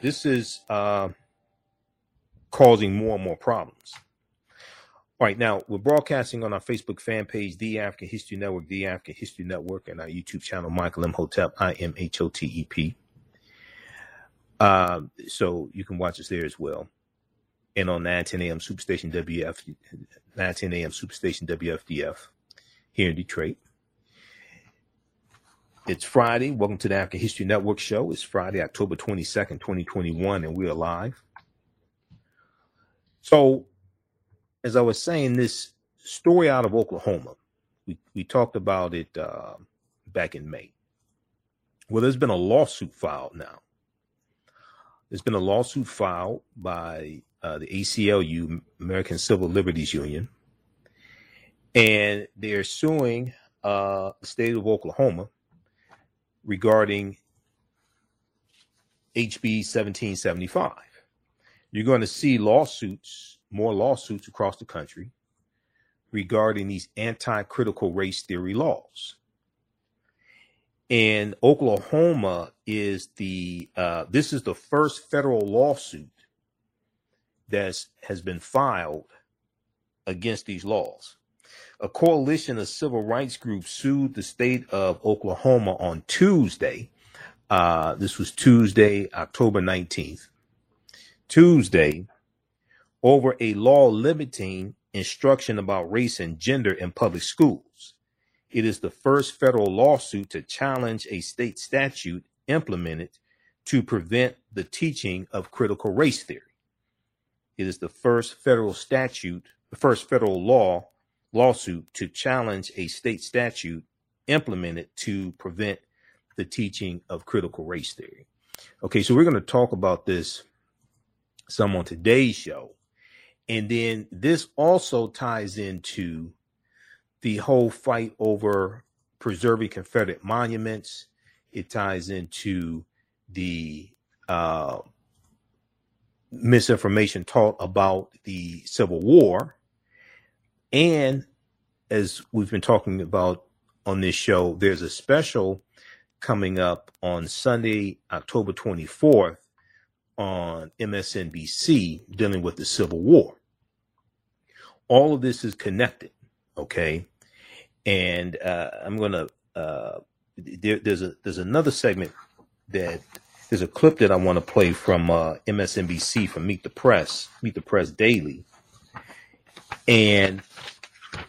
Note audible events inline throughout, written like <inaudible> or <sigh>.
this is uh, causing more and more problems. All right, now we're broadcasting on our Facebook fan page, The African History Network, The African History Network, and our YouTube channel, Michael Imhotep, I M H O T E P. Um, so you can watch us there as well. And on 910 AM Superstation WF, 910 AM Superstation WFDF here in Detroit. It's Friday. Welcome to the African History Network show. It's Friday, October 22nd, 2021, and we're live. So, as I was saying, this story out of Oklahoma, we, we talked about it uh, back in May. Well, there's been a lawsuit filed now. There's been a lawsuit filed by uh, the ACLU, American Civil Liberties Union, and they're suing uh, the state of Oklahoma regarding HB 1775. You're going to see lawsuits, more lawsuits across the country regarding these anti critical race theory laws. And Oklahoma is the, uh, this is the first federal lawsuit that has been filed against these laws. A coalition of civil rights groups sued the state of Oklahoma on Tuesday. Uh, this was Tuesday, October 19th. Tuesday, over a law limiting instruction about race and gender in public schools. It is the first federal lawsuit to challenge a state statute implemented to prevent the teaching of critical race theory. It is the first federal statute, the first federal law lawsuit to challenge a state statute implemented to prevent the teaching of critical race theory. Okay, so we're going to talk about this some on today's show. And then this also ties into the whole fight over preserving Confederate monuments. It ties into the uh, misinformation taught about the Civil War and as we've been talking about on this show, there's a special coming up on Sunday, October 24th on MSNBC dealing with the Civil War. All of this is connected, okay? And uh, I'm going to, uh, there, there's a there's another segment that there's a clip that I want to play from uh, MSNBC from Meet the Press, Meet the Press Daily. And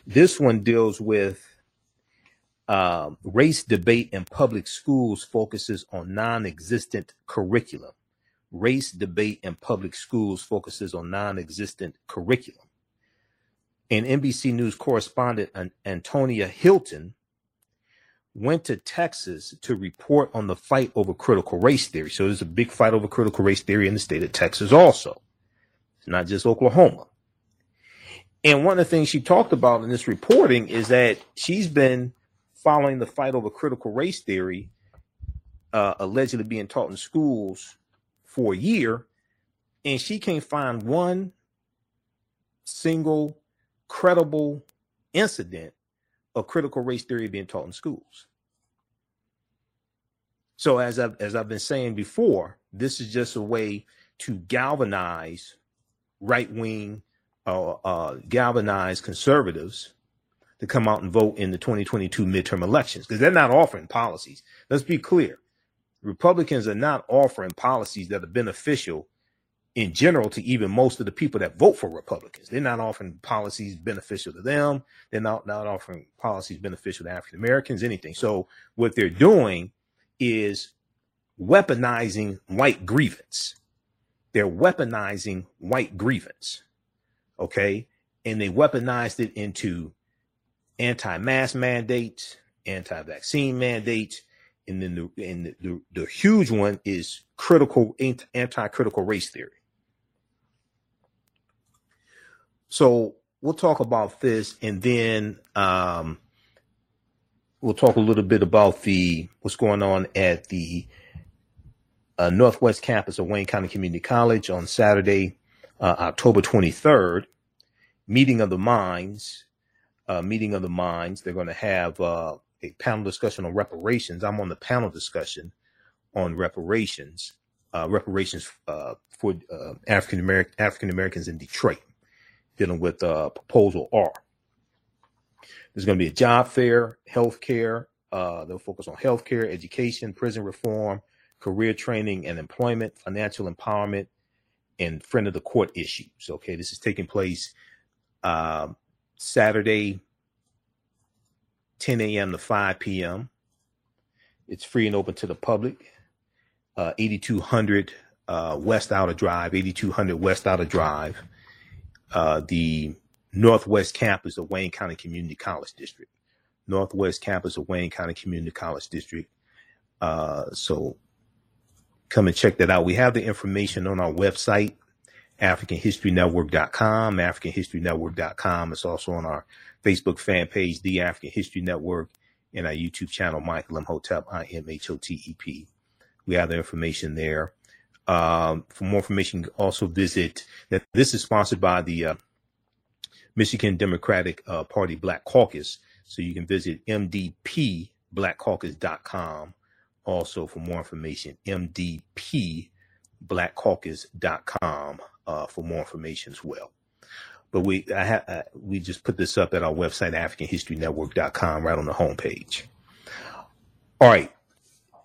this one deals with um, race debate in public schools focuses on non-existent curriculum. Race debate in public schools focuses on non-existent curriculum. And NBC News correspondent Antonia Hilton went to Texas to report on the fight over critical race theory. So there's a big fight over critical race theory in the state of Texas also. It's not just Oklahoma. And one of the things she talked about in this reporting is that she's been following the fight over critical race theory, uh, allegedly being taught in schools for a year, and she can't find one single credible incident of critical race theory being taught in schools. So as I've as I've been saying before, this is just a way to galvanize right wing uh, uh, galvanize conservatives to come out and vote in the 2022 midterm elections because they're not offering policies. Let's be clear. Republicans are not offering policies that are beneficial in general to even most of the people that vote for Republicans. They're not offering policies beneficial to them. They're not, not offering policies beneficial to African Americans, anything. So what they're doing is weaponizing white grievance. They're weaponizing white grievance okay? And they weaponized it into anti mask mandates, anti vaccine mandates. And then the, and the, the, the huge one is critical, anti critical race theory. So we'll talk about this and then um, we'll talk a little bit about the what's going on at the uh, Northwest campus of Wayne County Community College on Saturday, uh, October 23rd meeting of the minds, uh, meeting of the minds. They're going to have uh, a panel discussion on reparations. I'm on the panel discussion on reparations. uh, reparations uh, for uh, African American African Americans in Detroit, dealing with uh, Proposal R. There's going to be a job fair, health care. Uh, they'll focus on health care, education, prison reform, career training and employment, financial empowerment, and friend of the court issues. Okay, this is taking place um, Saturday, 10 a.m. to 5 p.m. It's free and open to the public. Uh, 8200 uh, West Outer Drive, 8200 West Outer Drive, uh, the Northwest Campus of Wayne County Community College District. Northwest Campus of Wayne County Community College District. Uh, so come and check that out. We have the information on our website, AfricanHistoryNetwork.com, AfricanHistoryNetwork.com. It's also on our Facebook fan page, The African History Network, and our YouTube channel, Michael Imhotep, I-M-H-O-T-E-P. We have the information there. Um, for more information, also visit that this is sponsored by the uh, Michigan Democratic uh, Party Black Caucus. So you can visit mdpblackcaucus.com also for more information. mdpblackcaucus.com uh, for more information as well. But we I ha- uh, we just put this up at our website, AfricanHistoryNetwork.com, right on the homepage. All right.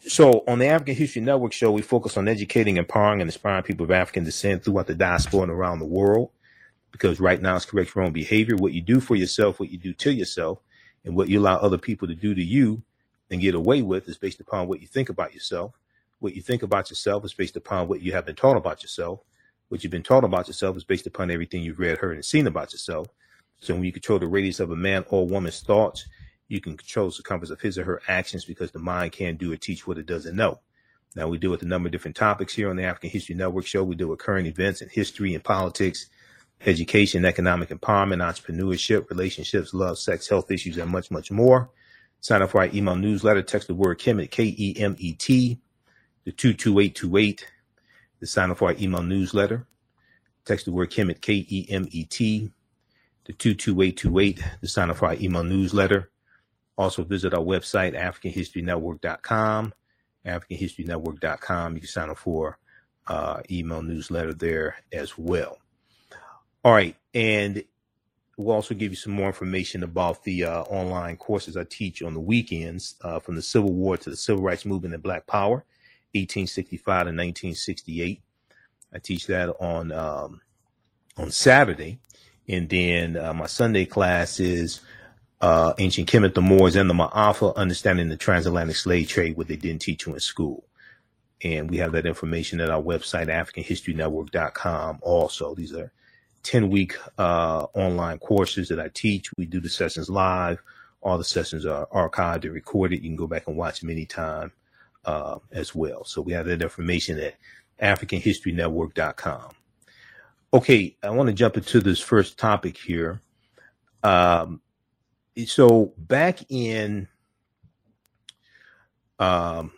So on the African History Network show, we focus on educating, empowering, and inspiring people of African descent throughout the diaspora and around the world. Because right now it's correct your own behavior. What you do for yourself, what you do to yourself, and what you allow other people to do to you and get away with is based upon what you think about yourself. What you think about yourself is based upon what you have been taught about yourself. What you've been taught about yourself is based upon everything you've read, heard, and seen about yourself. So when you control the radius of a man or woman's thoughts, you can control the circumference of his or her actions because the mind can't do or teach what it doesn't know. Now we deal with a number of different topics here on the African History Network show. We deal with current events in history and politics, education, economic empowerment, entrepreneurship, relationships, love, sex, health issues, and much, much more. Sign up for our email newsletter. Text the word Kemet, K-E-M-E-T, the 22828 to sign up for our email newsletter. Text the word Kemet, K-E-M-E-T, the 22828 to sign up for our email newsletter. Also visit our website, AfricanHistoryNetwork.com, AfricanHistoryNetwork.com. You can sign up for uh, email newsletter there as well. All right. And we'll also give you some more information about the uh, online courses I teach on the weekends uh, from the Civil War to the Civil Rights Movement and Black Power, 1865 to 1968. I teach that on um, on Saturday. And then uh, my Sunday class is uh, ancient Kemet, the Moors, and the Ma'afa, understanding the transatlantic slave trade, what they didn't teach you in school. And we have that information at our website, AfricanHistoryNetwork.com. Also, these are 10 week uh, online courses that I teach. We do the sessions live. All the sessions are archived and recorded. You can go back and watch them anytime uh, as well. So we have that information at AfricanHistoryNetwork.com. Okay, I want to jump into this first topic here. Um, so back in um,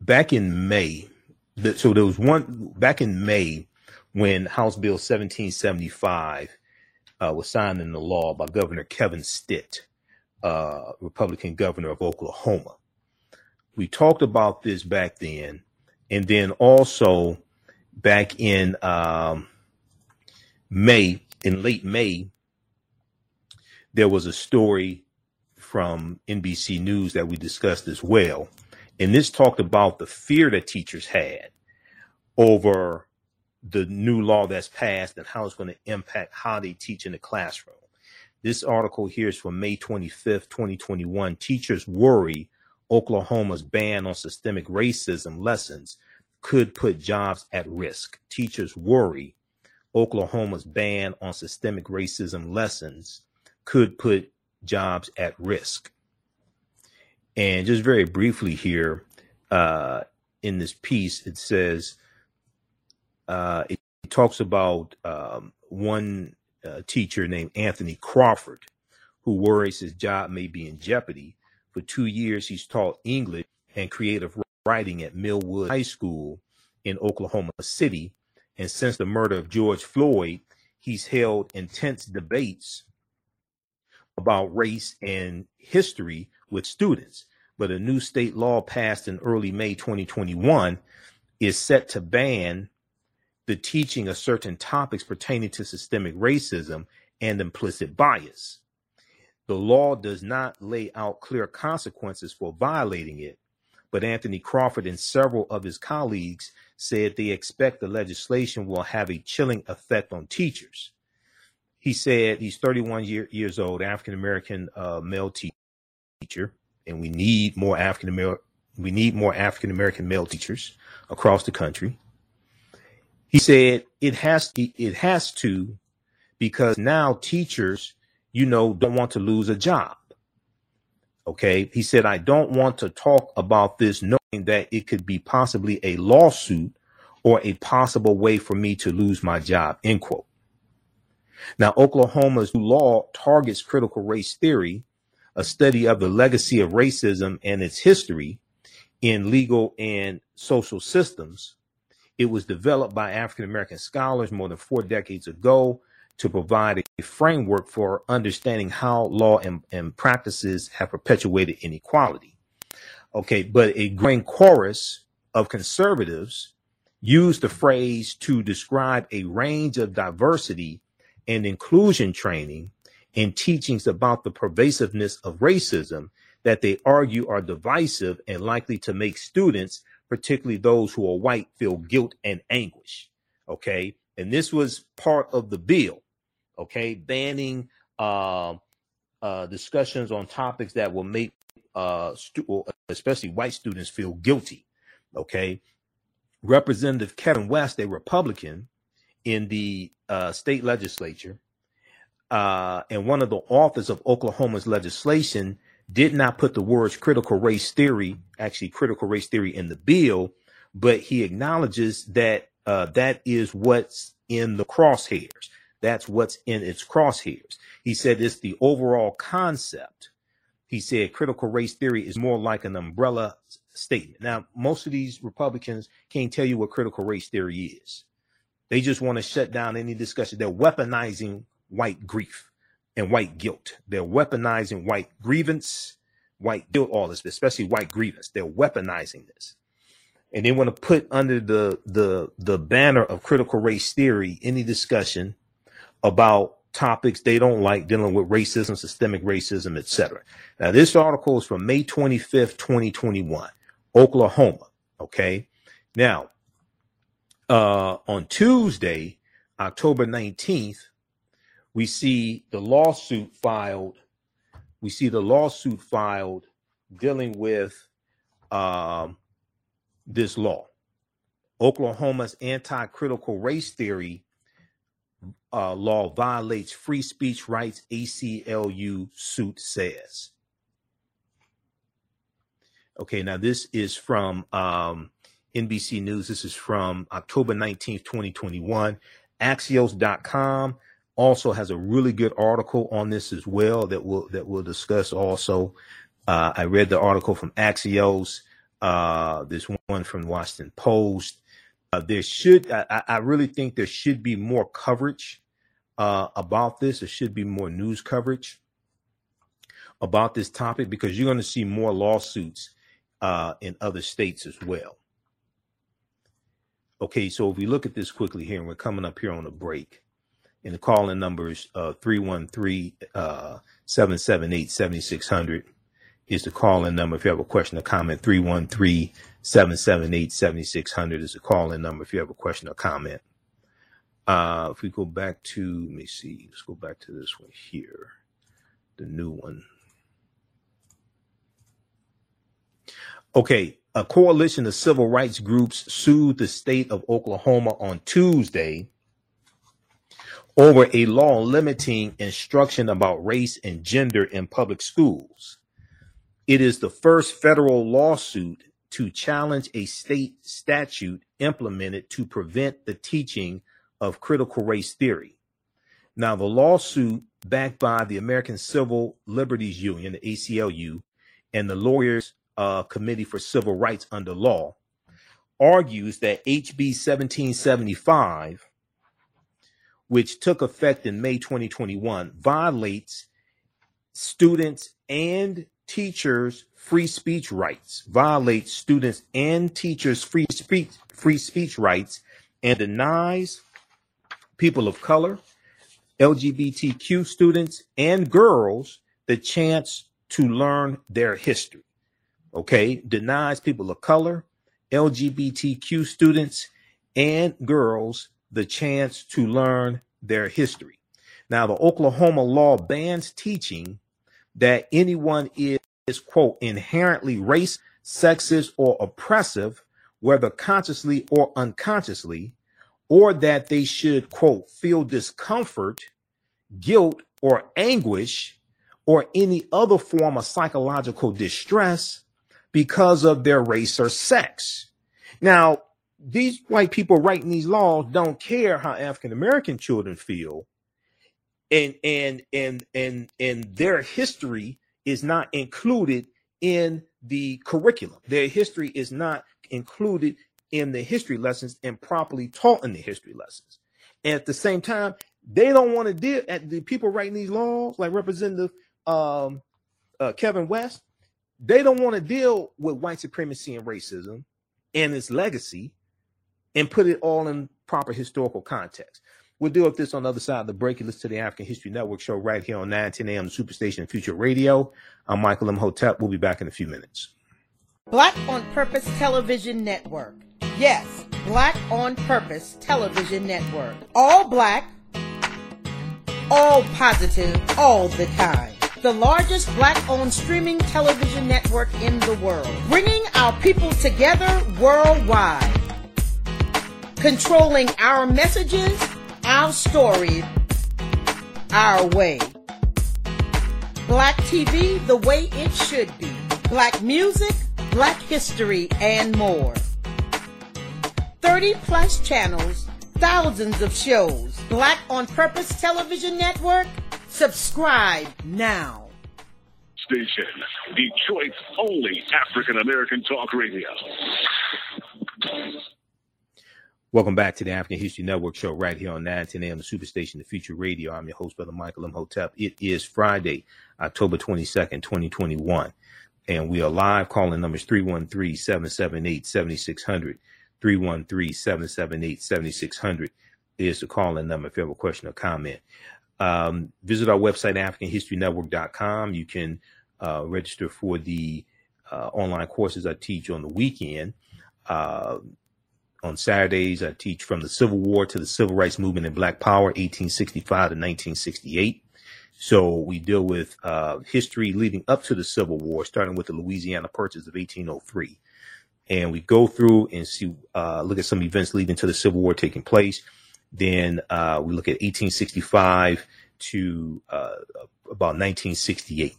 back in May, the, so there was one back in May when House Bill 1775 uh, was signed into law by Governor Kevin Stitt, uh, Republican governor of Oklahoma. We talked about this back then, and then also back in um, May, in late May, there was a story from NBC News that we discussed as well. And this talked about the fear that teachers had over the new law that's passed and how it's going to impact how they teach in the classroom. This article here is from May 25th, 2021. Teachers worry Oklahoma's ban on systemic racism lessons could put jobs at risk. Teachers worry Oklahoma's ban on systemic racism lessons could put jobs at risk. And just very briefly here, uh, in this piece, it says uh, it, talks about um, one uh, teacher named Anthony Crawford who worries his job may be in jeopardy. For two years, he's taught English and creative writing at Millwood High School in Oklahoma City. And since the murder of George Floyd, he's held intense debates about race and history with students. But a new state law passed in early May 2021 is set to ban the teaching of certain topics pertaining to systemic racism and implicit bias. The law does not lay out clear consequences for violating it, but Anthony Crawford and several of his colleagues said they expect the legislation will have a chilling effect on teachers. He said he's 31 year, years old, African American uh, male teacher, and we need more African American we need more African American male teachers across the country. He said it has to, it has to because now teachers, you know, don't want to lose a job. Okay. He said, I don't want to talk about this knowing that it could be possibly a lawsuit or a possible way for me to lose my job, end quote. Now, Oklahoma's law targets critical race theory, a study of the legacy of racism and its history in legal and social systems. It was developed by African American scholars more than four decades ago to provide a framework for understanding how law and, and practices have perpetuated inequality. Okay, but a growing chorus of conservatives use the phrase to describe a range of diversity and inclusion training and teachings about the pervasiveness of racism that they argue are divisive and likely to make students, particularly those who are white, feel guilt and anguish. Okay. And this was part of the bill. Okay. Banning uh, uh, discussions on topics that will make uh, stu- especially white students feel guilty. Okay. Representative Kevin West, a Republican in the uh, state legislature, uh, and one of the authors of Oklahoma's legislation did not put the words critical race theory, actually critical race theory in the bill, but he acknowledges that uh, that is what's in the crosshairs. That's what's in its crosshairs. He said it's the overall concept. He said critical race theory is more like an umbrella statement. Now, most of these Republicans can't tell you what critical race theory is. They just want to shut down any discussion. They're weaponizing white grief and white guilt. They're weaponizing white grievance, white guilt, all this, especially white grievance. They're weaponizing this. And they want to put under the the the banner of critical race theory any discussion about topics they don't like dealing with racism, systemic racism, etc. Now, this article is from May 25th, 2021, Oklahoma. Okay. Now, uh, on Tuesday, October 19th, we see the lawsuit filed. We see the lawsuit filed dealing with um, this law. Oklahoma's anti critical race theory uh, law violates free speech rights, ACLU suit says. Okay, now this is from um, NBC News. This is from October 19th, 2021. Axios.com also has a really good article on this as well that we'll that we'll discuss also. Uh, I read the article from Axios, uh, this one from Washington Post. Uh, there should I, I, really think there should be more coverage uh, about this. There should be more news coverage about this topic because you're going to see more lawsuits uh, in other states as well. Okay, so if we look at this quickly here, and we're coming up here on a break and the calling numbers uh 313 uh 778 7600 is the calling number if you have a question or comment. 313 778 7600 is the calling number if you have a question or comment. Uh if we go back to let me see let's go back to this one here the new one. Okay a coalition of civil rights groups sued the state of oklahoma on tuesday over a law limiting instruction about race and gender in public schools. It is the first federal lawsuit to challenge a state statute implemented to prevent the teaching of critical race theory. Now, the lawsuit, backed by the American Civil Liberties Union, the ACLU, and the Lawyers uh, Committee for Civil Rights under Law, argues that HB 1775 which took effect in May 2021, violates students and teachers' free speech rights, violates students and teachers' free speech free speech rights, and denies people of color, LGBTQ students, and girls the chance to learn their history. Okay, denies people of color, LGBTQ students, and girls the chance to learn their history. Now, the Oklahoma law bans teaching that anyone is, is quote, inherently race, sexist, or oppressive, whether consciously or unconsciously, or that they should, quote, feel discomfort, guilt, or anguish, or any other form of psychological distress because of their race or sex. Now, these white people writing these laws don't care how African American children feel and and and and and their history is not included in the curriculum. Their history is not included in the history lessons and properly taught in the history lessons. And at the same time, they don't want to deal at the people writing these laws, like Representative um, uh, Kevin West. They don't want to deal with white supremacy and racism and its legacy and put it all in proper historical context. We'll deal with this on the other side of the break. You listen to the African History Network show right here on 9 10 a.m. Superstation Future Radio. I'm Michael Imhotep. We'll be back in a few minutes. Black on Purpose Television Network. Yes, Black on Purpose Television Network. All black, all positive, all the time. The largest black owned streaming television network in the world. Bringing our people together worldwide. Controlling our messages our story, our way. Black TV the way it should be. Black music, black history, and more. 30 plus channels, thousands of shows. Black on Purpose Television Network. Subscribe now. Station, Detroit's only African American talk radio. Welcome back to the African History Network show right here on 9 10 a.m. the Superstation, the Future Radio. I'm your host, Brother Michael Imhotep. It is Friday, October 22nd, 2021. And we are live calling numbers 313 778 7600. 313 778 7600 is the calling number if you have a question or comment. Um, visit our website, AfricanHistoryNetwork.com. You can uh, register for the uh, online courses I teach on the weekend. Uh, on Saturdays, I teach from the Civil War to the Civil Rights Movement and Black Power, 1865 to 1968. So we deal with uh, history leading up to the Civil War, starting with the Louisiana Purchase of 1803. And we go through and see, uh, look at some events leading to the Civil War taking place. Then uh, we look at 1865 to uh, about 1968.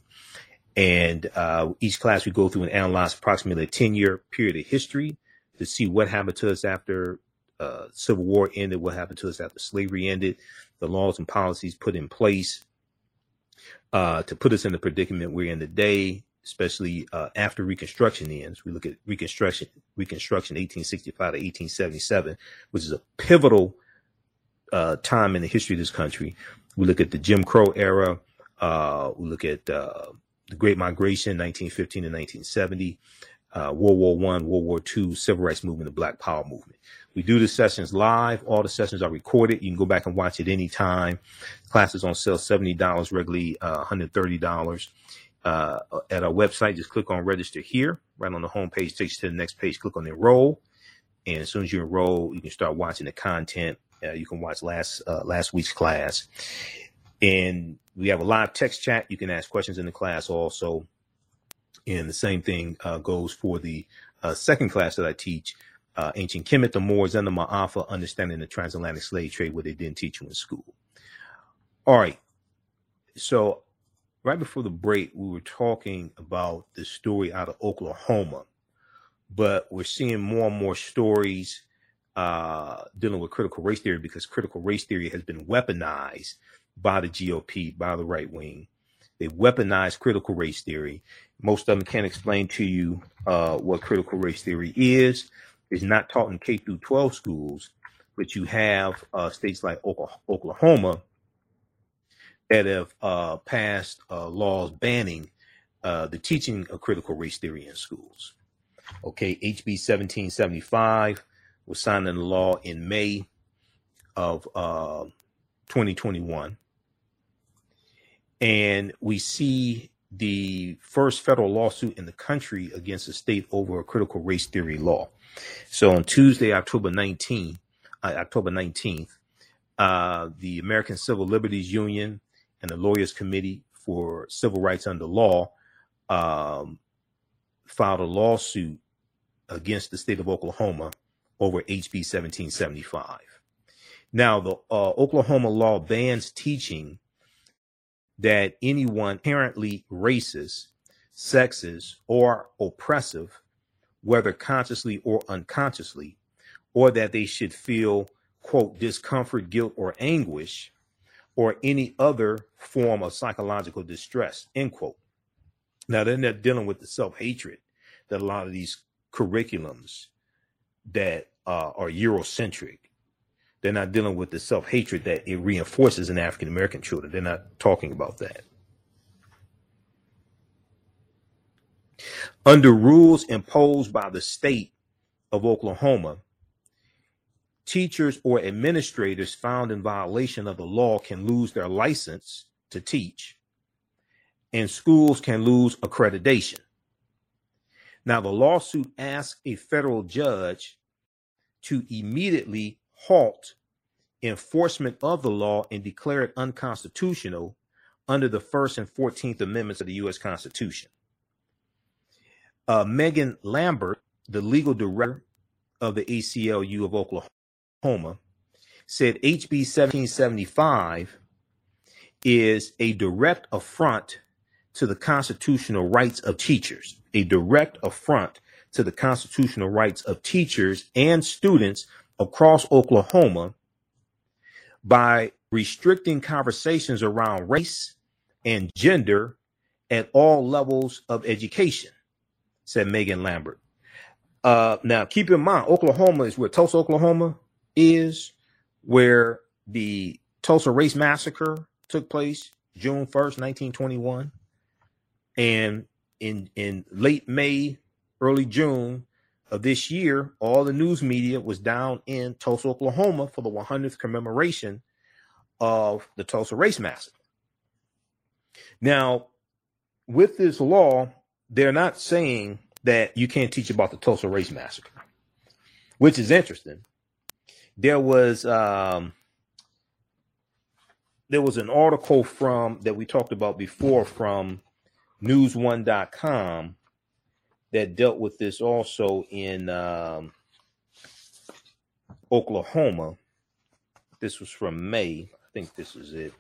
And uh, each class we go through and analyze approximately a 10 year period of history to see what happened to us after uh, Civil War ended, what happened to us after slavery ended, the laws and policies put in place uh, to put us in the predicament we're in today, especially uh, after Reconstruction ends. We look at Reconstruction, Reconstruction 1865 to 1877, which is a pivotal uh, time in the history of this country. We look at the Jim Crow era. Uh, we look at uh, the Great Migration, 1915 to 1970 uh, World War One, World War Two, Civil Rights Movement, the Black Power Movement. We do the sessions live. All the sessions are recorded. You can go back and watch it anytime. Classes on sale seventy dollars, regularly uh, hundred thirty dollars. Uh, at our website, just click on register here. Right on the home page takes you to the next page. Click on enroll, and as soon as you enroll, you can start watching the content. Uh, you can watch last uh, last week's class, and we have a live text chat. You can ask questions in the class also. And the same thing uh, goes for the uh, second class that I teach, uh, Ancient Kemet, the Moors, and the Ma'afa, Understanding the Transatlantic Slave Trade, what they didn't teach you in school. All right. So right before the break, we were talking about the story out of Oklahoma, but we're seeing more and more stories uh, dealing with critical race theory because critical race theory has been weaponized by the GOP, by the right wing. They weaponize critical race theory. Most of them can't explain to you uh, what critical race theory is. It's not taught in K through 12 schools, but you have uh, states like Oklahoma that have uh, passed uh, laws banning uh, the teaching of critical race theory in schools. Okay, HB 1775 was signed into law in May of uh, 2021. And we see the first federal lawsuit in the country against the state over a critical race theory law. So on Tuesday, October 19th, uh, October 19th, uh, the American Civil Liberties Union and the Lawyers Committee for Civil Rights Under Law um, filed a lawsuit against the state of Oklahoma over HB 1775. Now, the uh, Oklahoma law bans teaching that anyone inherently racist, sexist, or oppressive, whether consciously or unconsciously, or that they should feel, quote, discomfort, guilt, or anguish, or any other form of psychological distress, end quote. Now, then they're dealing with the self hatred that a lot of these curriculums that uh, are Eurocentric, they're not dealing with the self hatred that it reinforces in African American children. They're not talking about that. Under rules imposed by the state of Oklahoma, teachers or administrators found in violation of the law can lose their license to teach, and schools can lose accreditation. Now, the lawsuit asks a federal judge to immediately halt enforcement of the law and declare it unconstitutional under the First and 14th Amendments of the U.S. Constitution. Uh, Megan Lambert, the legal director of the ACLU of Oklahoma, said HB 1775 is a direct affront to the constitutional rights of teachers, a direct affront to the constitutional rights of teachers and students across Oklahoma by restricting conversations around race and gender at all levels of education, said Megan Lambert. Uh, now, keep in mind, Oklahoma is where Tulsa, Oklahoma is, where the Tulsa Race Massacre took place June 1st, 1921. And in, in late May, early June of this year, all the news media was down in Tulsa, Oklahoma for the 100th commemoration of the Tulsa Race Massacre. Now, with this law, they're not saying that you can't teach about the Tulsa Race Massacre, which is interesting. There was um, there was an article from that we talked about before from news1.com that dealt with this also in um, Oklahoma. This was from May. I think this is it.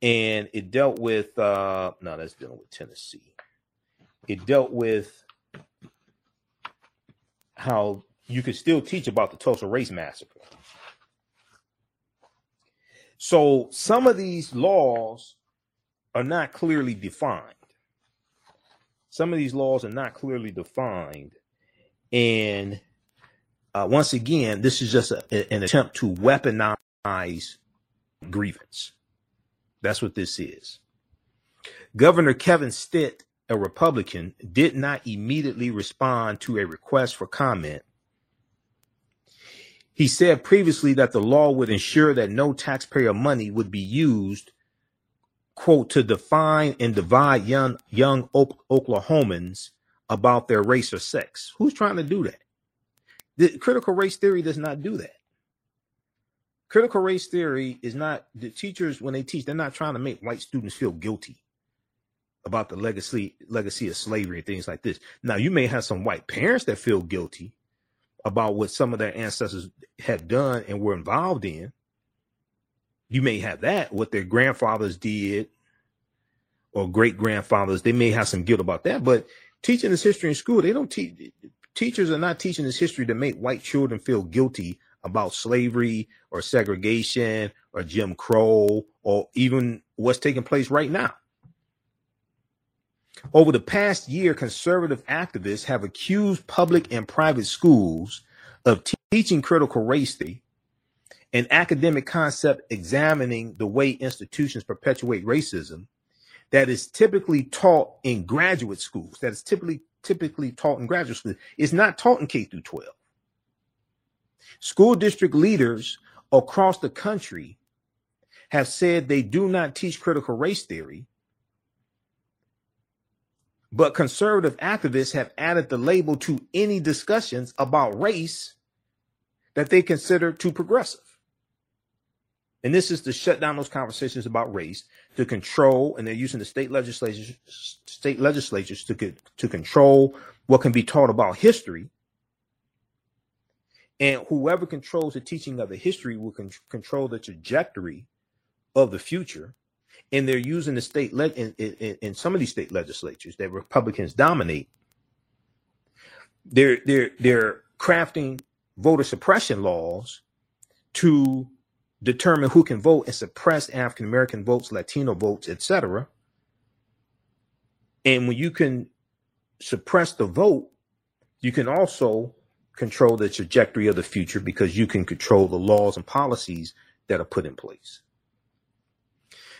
And it dealt with, uh, no, that's dealing with Tennessee. It dealt with how you could still teach about the Tulsa Race Massacre. So some of these laws are not clearly defined some of these laws are not clearly defined. And uh, once again, this is just a, an attempt to weaponize grievance. That's what this is. Governor Kevin Stitt, a Republican, did not immediately respond to a request for comment. He said previously that the law would ensure that no taxpayer money would be used quote, to define and divide young, young Oklahomans about their race or sex. Who's trying to do that? The critical race theory does not do that. Critical race theory is not the teachers when they teach, they're not trying to make white students feel guilty about the legacy legacy of slavery and things like this. Now you may have some white parents that feel guilty about what some of their ancestors have done and were involved in you may have that, what their grandfathers did or great grandfathers, they may have some guilt about that. But teaching this history in school, they don't teach, teachers are not teaching this history to make white children feel guilty about slavery or segregation or Jim Crow or even what's taking place right now. Over the past year, conservative activists have accused public and private schools of teaching critical race theory an academic concept examining the way institutions perpetuate racism that is typically taught in graduate schools, that is typically typically taught in graduate school, is not taught in K through 12. School district leaders across the country have said they do not teach critical race theory, but conservative activists have added the label to any discussions about race that they consider too progressive. And this is to shut down those conversations about race to control, and they're using the state legislatures, state legislatures to to control what can be taught about history. And whoever controls the teaching of the history will con- control the trajectory of the future. And they're using the state le- in, in, in some of these state legislatures that Republicans dominate. They're they're they're crafting voter suppression laws to determine who can vote and suppress African American votes, Latino votes, etc. And when you can suppress the vote, you can also control the trajectory of the future because you can control the laws and policies that are put in place.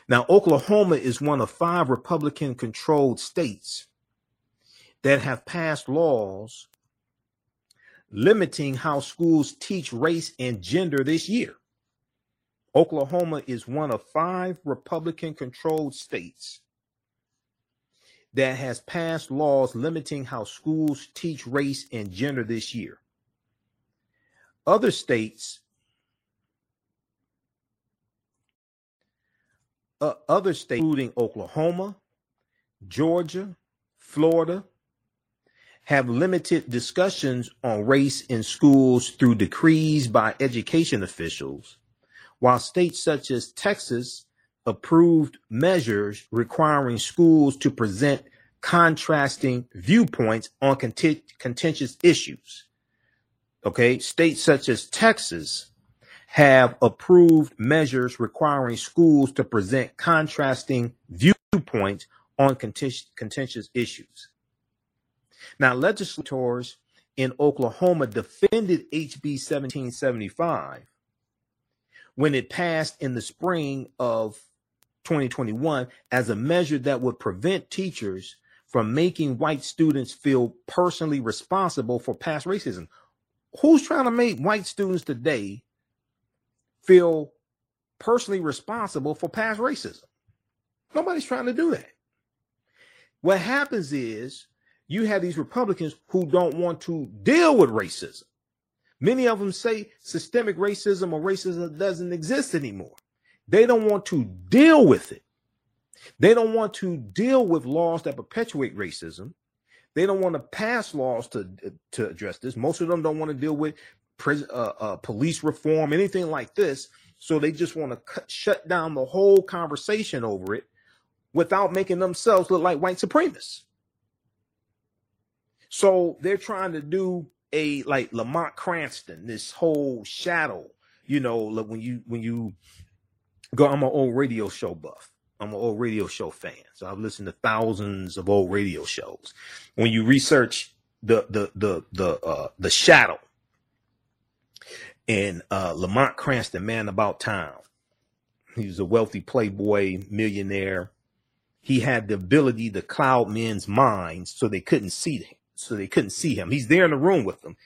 Now, Oklahoma is one of five Republican controlled states that have passed laws limiting how schools teach race and gender this year. Oklahoma is one of five Republican controlled states that has passed laws limiting how schools teach race and gender this year. Other states, uh, other states, including Oklahoma, Georgia, Florida, have limited discussions on race in schools through decrees by education officials while states such as Texas approved measures requiring schools to present contrasting viewpoints on contentious issues. Okay, states such as Texas have approved measures requiring schools to present contrasting viewpoints on contentious issues. Now, legislators in Oklahoma defended HB 1775 when it passed in the spring of 2021 as a measure that would prevent teachers from making white students feel personally responsible for past racism. Who's trying to make white students today feel personally responsible for past racism? Nobody's trying to do that. What happens is you have these Republicans who don't want to deal with racism. Many of them say systemic racism or racism doesn't exist anymore. They don't want to deal with it. They don't want to deal with laws that perpetuate racism. They don't want to pass laws to to address this. Most of them don't want to deal with uh, uh, police reform, anything like this. So they just want to cut, shut down the whole conversation over it without making themselves look like white supremacists. So they're trying to do a like Lamont Cranston, this whole shadow, you know, like when you when you go, I'm an old radio show buff. I'm an old radio show fan. So I've listened to thousands of old radio shows. When you research the the the the uh the shadow and uh Lamont Cranston, man about town. He was a wealthy playboy millionaire. He had the ability to cloud men's minds so they couldn't see him so they couldn't see him. He's there in the room with them.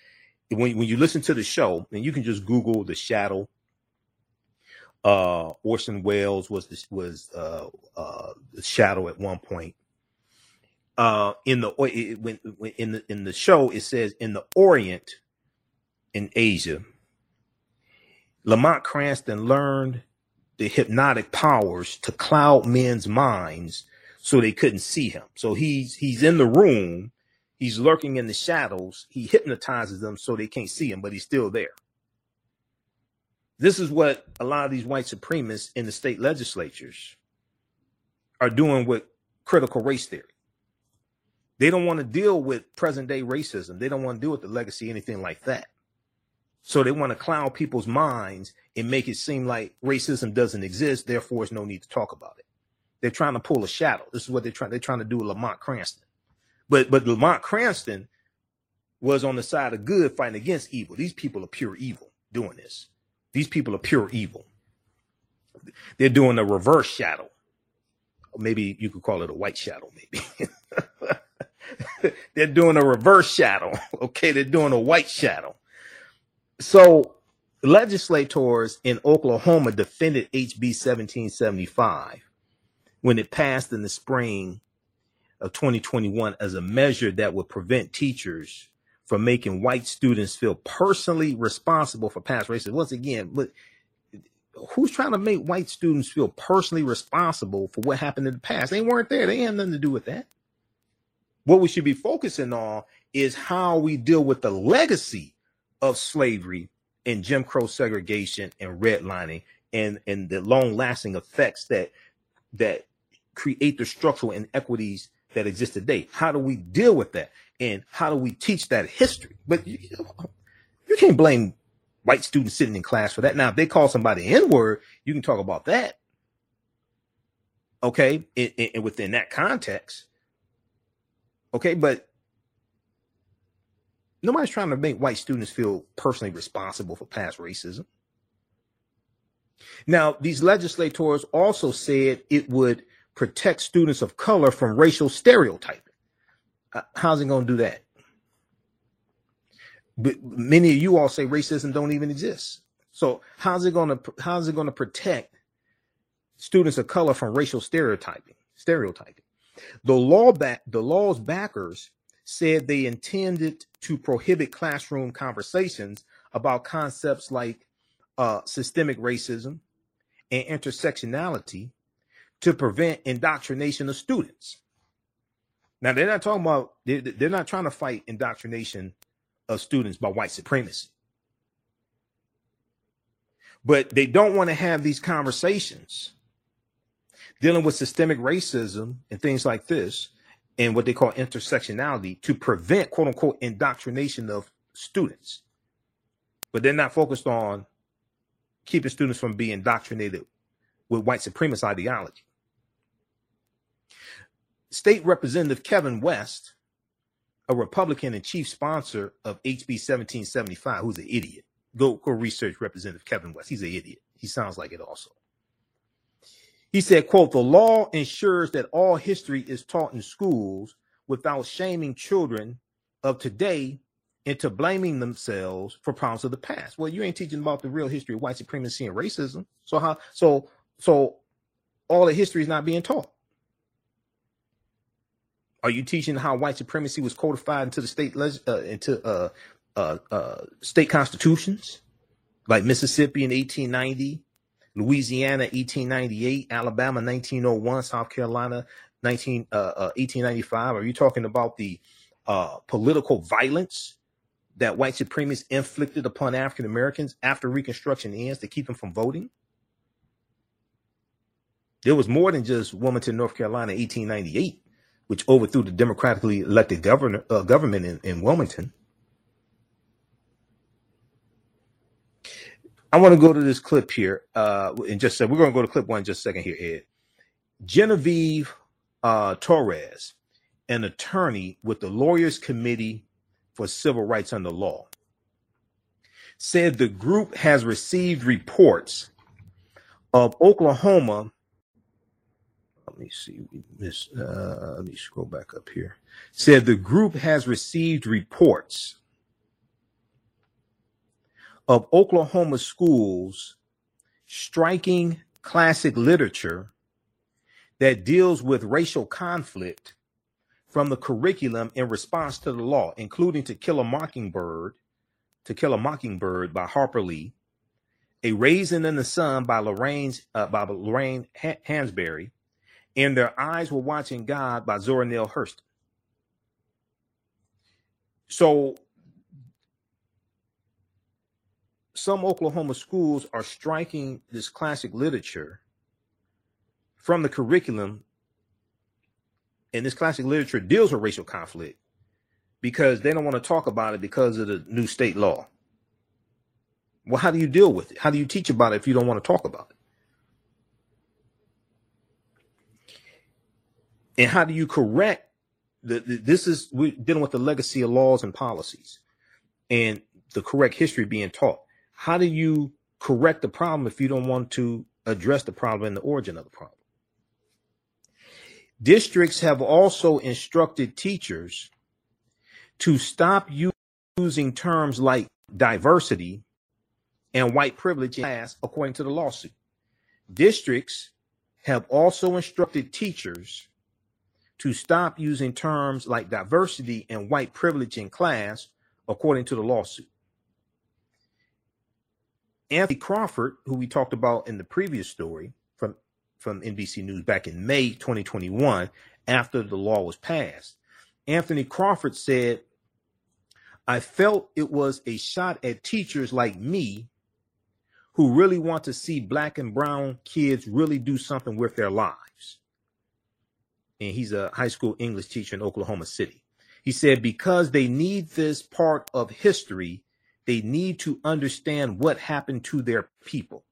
When when you listen to the show, and you can just Google the shadow. Uh, Orson Welles was the, was uh, uh, the shadow at one point. Uh, in the it, when, when in the in the show it says in the Orient, in Asia, Lamont Cranston learned the hypnotic powers to cloud men's minds so they couldn't see him. So he's he's in the room He's lurking in the shadows. He hypnotizes them so they can't see him, but he's still there. This is what a lot of these white supremacists in the state legislatures are doing with critical race theory. They don't want to deal with present day racism. They don't want to deal with the legacy, anything like that. So they want to cloud people's minds and make it seem like racism doesn't exist. Therefore, there's no need to talk about it. They're trying to pull a shadow. This is what they're trying. They're trying to do with Lamont Cranston. But but Lamont Cranston was on the side of good fighting against evil. These people are pure evil doing this. These people are pure evil. They're doing a reverse shadow. maybe you could call it a white shadow, maybe. <laughs> they're doing a reverse shadow. <laughs> Okay, they're doing a white shadow. So legislators in Oklahoma defended HB 1775 when it passed in the spring of 2021 as a measure that would prevent teachers from making white students feel personally responsible for past racism. Once again, but who's trying to make white students feel personally responsible for what happened in the past? They weren't there. They had nothing to do with that. What we should be focusing on is how we deal with the legacy of slavery and Jim Crow segregation and redlining and, and the long lasting effects that that create the structural inequities that exist today. How do we deal with that? And how do we teach that history? But you, you can't blame white students sitting in class for that. Now, if they call somebody N word, you can talk about that. Okay. And, and within that context. Okay. But nobody's trying to make white students feel personally responsible for past racism. Now, these legislators also said it would protect students of color from racial stereotyping. Uh, how's it going to do that? But many of you all say racism don't even exist. So how's it going to how's it going to protect students of color from racial stereotyping? Stereotyping. The law back the law's backers said they intended to prohibit classroom conversations about concepts like uh, systemic racism and intersectionality to prevent indoctrination of students. Now they're not talking about they're, not trying to fight indoctrination of students by white supremacy. But they don't want to have these conversations dealing with systemic racism and things like this and what they call intersectionality to prevent quote unquote indoctrination of students. But they're not focused on keeping students from being indoctrinated with white supremacist ideology. State Representative Kevin West, a Republican and chief sponsor of HB 1775, who's an idiot. Go, go research Representative Kevin West. He's an idiot. He sounds like it also. He said, quote, the law ensures that all history is taught in schools without shaming children of today into blaming themselves for problems of the past. Well, you ain't teaching about the real history of white supremacy and racism. So how so so all the history is not being taught. Are you teaching how white supremacy was codified into the state uh, into uh, uh, uh, state constitutions, like Mississippi in 1890, Louisiana 1898, Alabama 1901, South Carolina 19 1895? Uh, uh, Are you talking about the political violence that white supremacists inflicted upon African Americans after Reconstruction ends to keep them from voting? There was more than just Wilmington, North Carolina, 1898, which overthrew the democratically elected governor, uh, government in, in Wilmington. I want to go to this clip here uh, in just a, we're going to go to clip one just a second here, Ed. Genevieve uh, Torres, an attorney with the Lawyers Committee for Civil Rights Under Law, said the group has received reports of Oklahoma. Let me see. Miss, uh, let me scroll back up here. Said the group has received reports of Oklahoma schools striking classic literature that deals with racial conflict from the curriculum in response to the law, including To Kill a Mockingbird, To Kill a Mockingbird by Harper Lee, A Raisin in the Sun by Lorraine uh, by Lorraine Hansberry, and Their Eyes Were Watching God by Zora Neale Hurston. So some Oklahoma schools are striking this classic literature from the curriculum and this classic literature deals with racial conflict because they don't want to talk about it because of the new state law. Well, how do you deal with it? How do you teach about it if you don't want to talk about it? And how do you correct the, the this is we're dealing with the legacy of laws and policies and the correct history being taught. How do you correct the problem if you don't want to address the problem and the origin of the problem? Districts have also instructed teachers to stop using terms like diversity and white privilege in class, according to the lawsuit. Districts have also instructed teachers to stop using terms like diversity and white privilege in class, according to the lawsuit. Anthony Crawford, who we talked about in the previous story from, from NBC News back in May 2021, after the law was passed, Anthony Crawford said, I felt it was a shot at teachers like me who really want to see black and brown kids really do something with their lives. And he's a high school English teacher in Oklahoma City. He said, because they need this part of history they need to understand what happened to their people.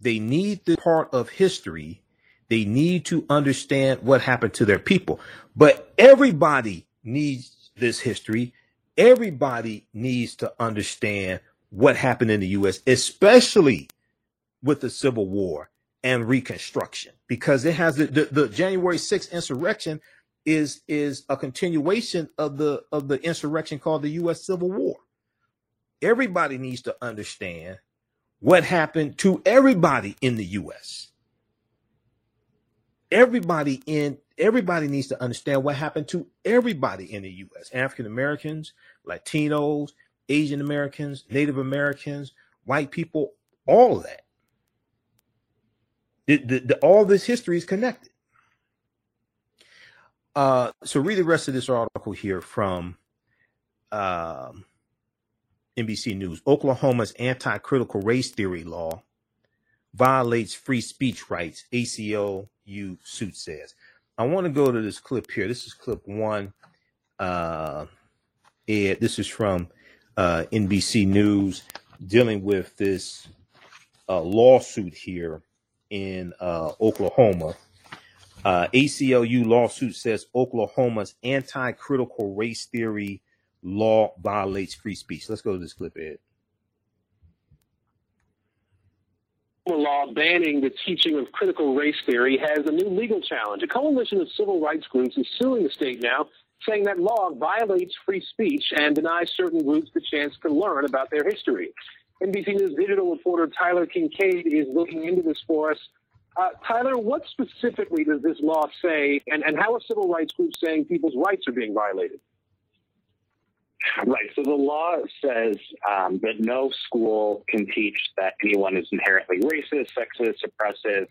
They need the part of history. They need to understand what happened to their people. But everybody needs this history. Everybody needs to understand what happened in the U.S., especially with the Civil War and Reconstruction, because it has the, the, the January 6th insurrection is is a continuation of the of the insurrection called the U.S. Civil War everybody needs to understand what happened to everybody in the US. Everybody in everybody needs to understand what happened to everybody in the US. African Americans, Latinos, Asian Americans, Native Americans, white people, all that. The, the, the, all this history is connected. Uh, so read the rest of this article here from um, NBC News. Oklahoma's anti-critical race theory law violates free speech rights. ACLU suit says. I want to go to this clip here. This is clip one. Uh, Ed, this is from uh, NBC News dealing with this uh, lawsuit here in uh, Oklahoma. Uh, ACLU lawsuit says Oklahoma's anti-critical race theory law violates free speech. Let's go to this clip, Ed. law banning the teaching of critical race theory has a new legal challenge. A coalition of civil rights groups is suing the state now, saying that law violates free speech and denies certain groups the chance to learn about their history. NBC News digital reporter Tyler Kingkade is looking into this for us. Uh, Tyler, what specifically does this law say, and, and how are civil rights groups saying people's rights are being violated? Right. So the law says um, that no school can teach that anyone is inherently racist, sexist, oppressive,